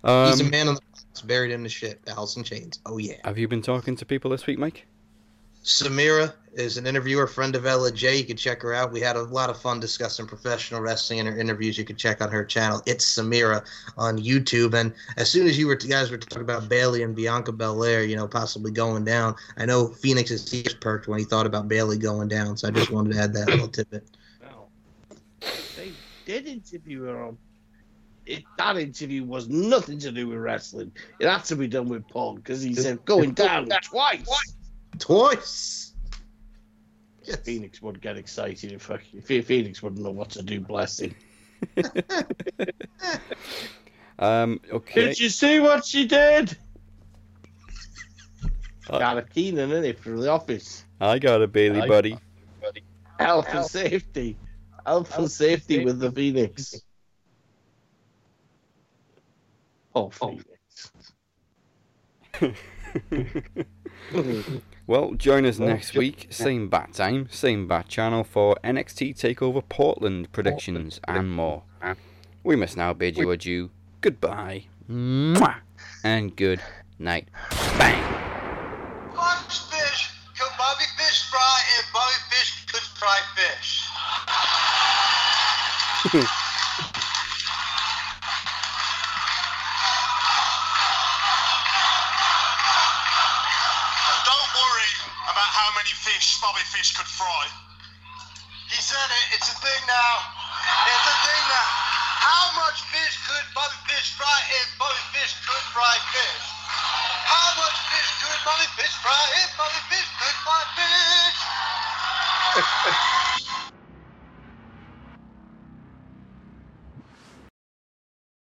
He's a um, man on the box buried in the shit. house in Chains. Oh yeah. have you been talking to people this week, Mike? Samira is an interviewer, friend of Ella J. You can check her out. We had a lot of fun discussing professional wrestling in her interviews. You can check on her channel. It's Samira on YouTube. And as soon as you were guys were talking about Bayley and Bianca Belair, you know, possibly going down, I know Phoenix's ears perked when he thought about Bayley going down. So I just wanted to add that little tidbit. Well, they did interview her on. It, that interview was nothing to do with wrestling. It had to be done with Paul because he said going down twice. Twice. Yes. Phoenix would get excited if, if Phoenix wouldn't know what to do. Bless him. Um, okay. Did you see what she did? Uh, Got a Keenan in it for the office. I got a Bayley buddy. Health and safety. Health and safety with the Phoenix. Oh, Phoenix. Well, join us next week, same bat time, same bat channel for NXT Takeover Portland predictions and more. We must now bid you adieu. Goodbye. Mwah, and good night. Bang. Bunch fish could Bobby Fish fry if Bobby Fish could fry fish. fish Bobby Fish could fry. He said it. It's a thing now. It's a thing now. How much fish could Bobby Fish fry if Bobby Fish could fry fish? How much fish could Bobby Fish fry if Bobby Fish could fry fish?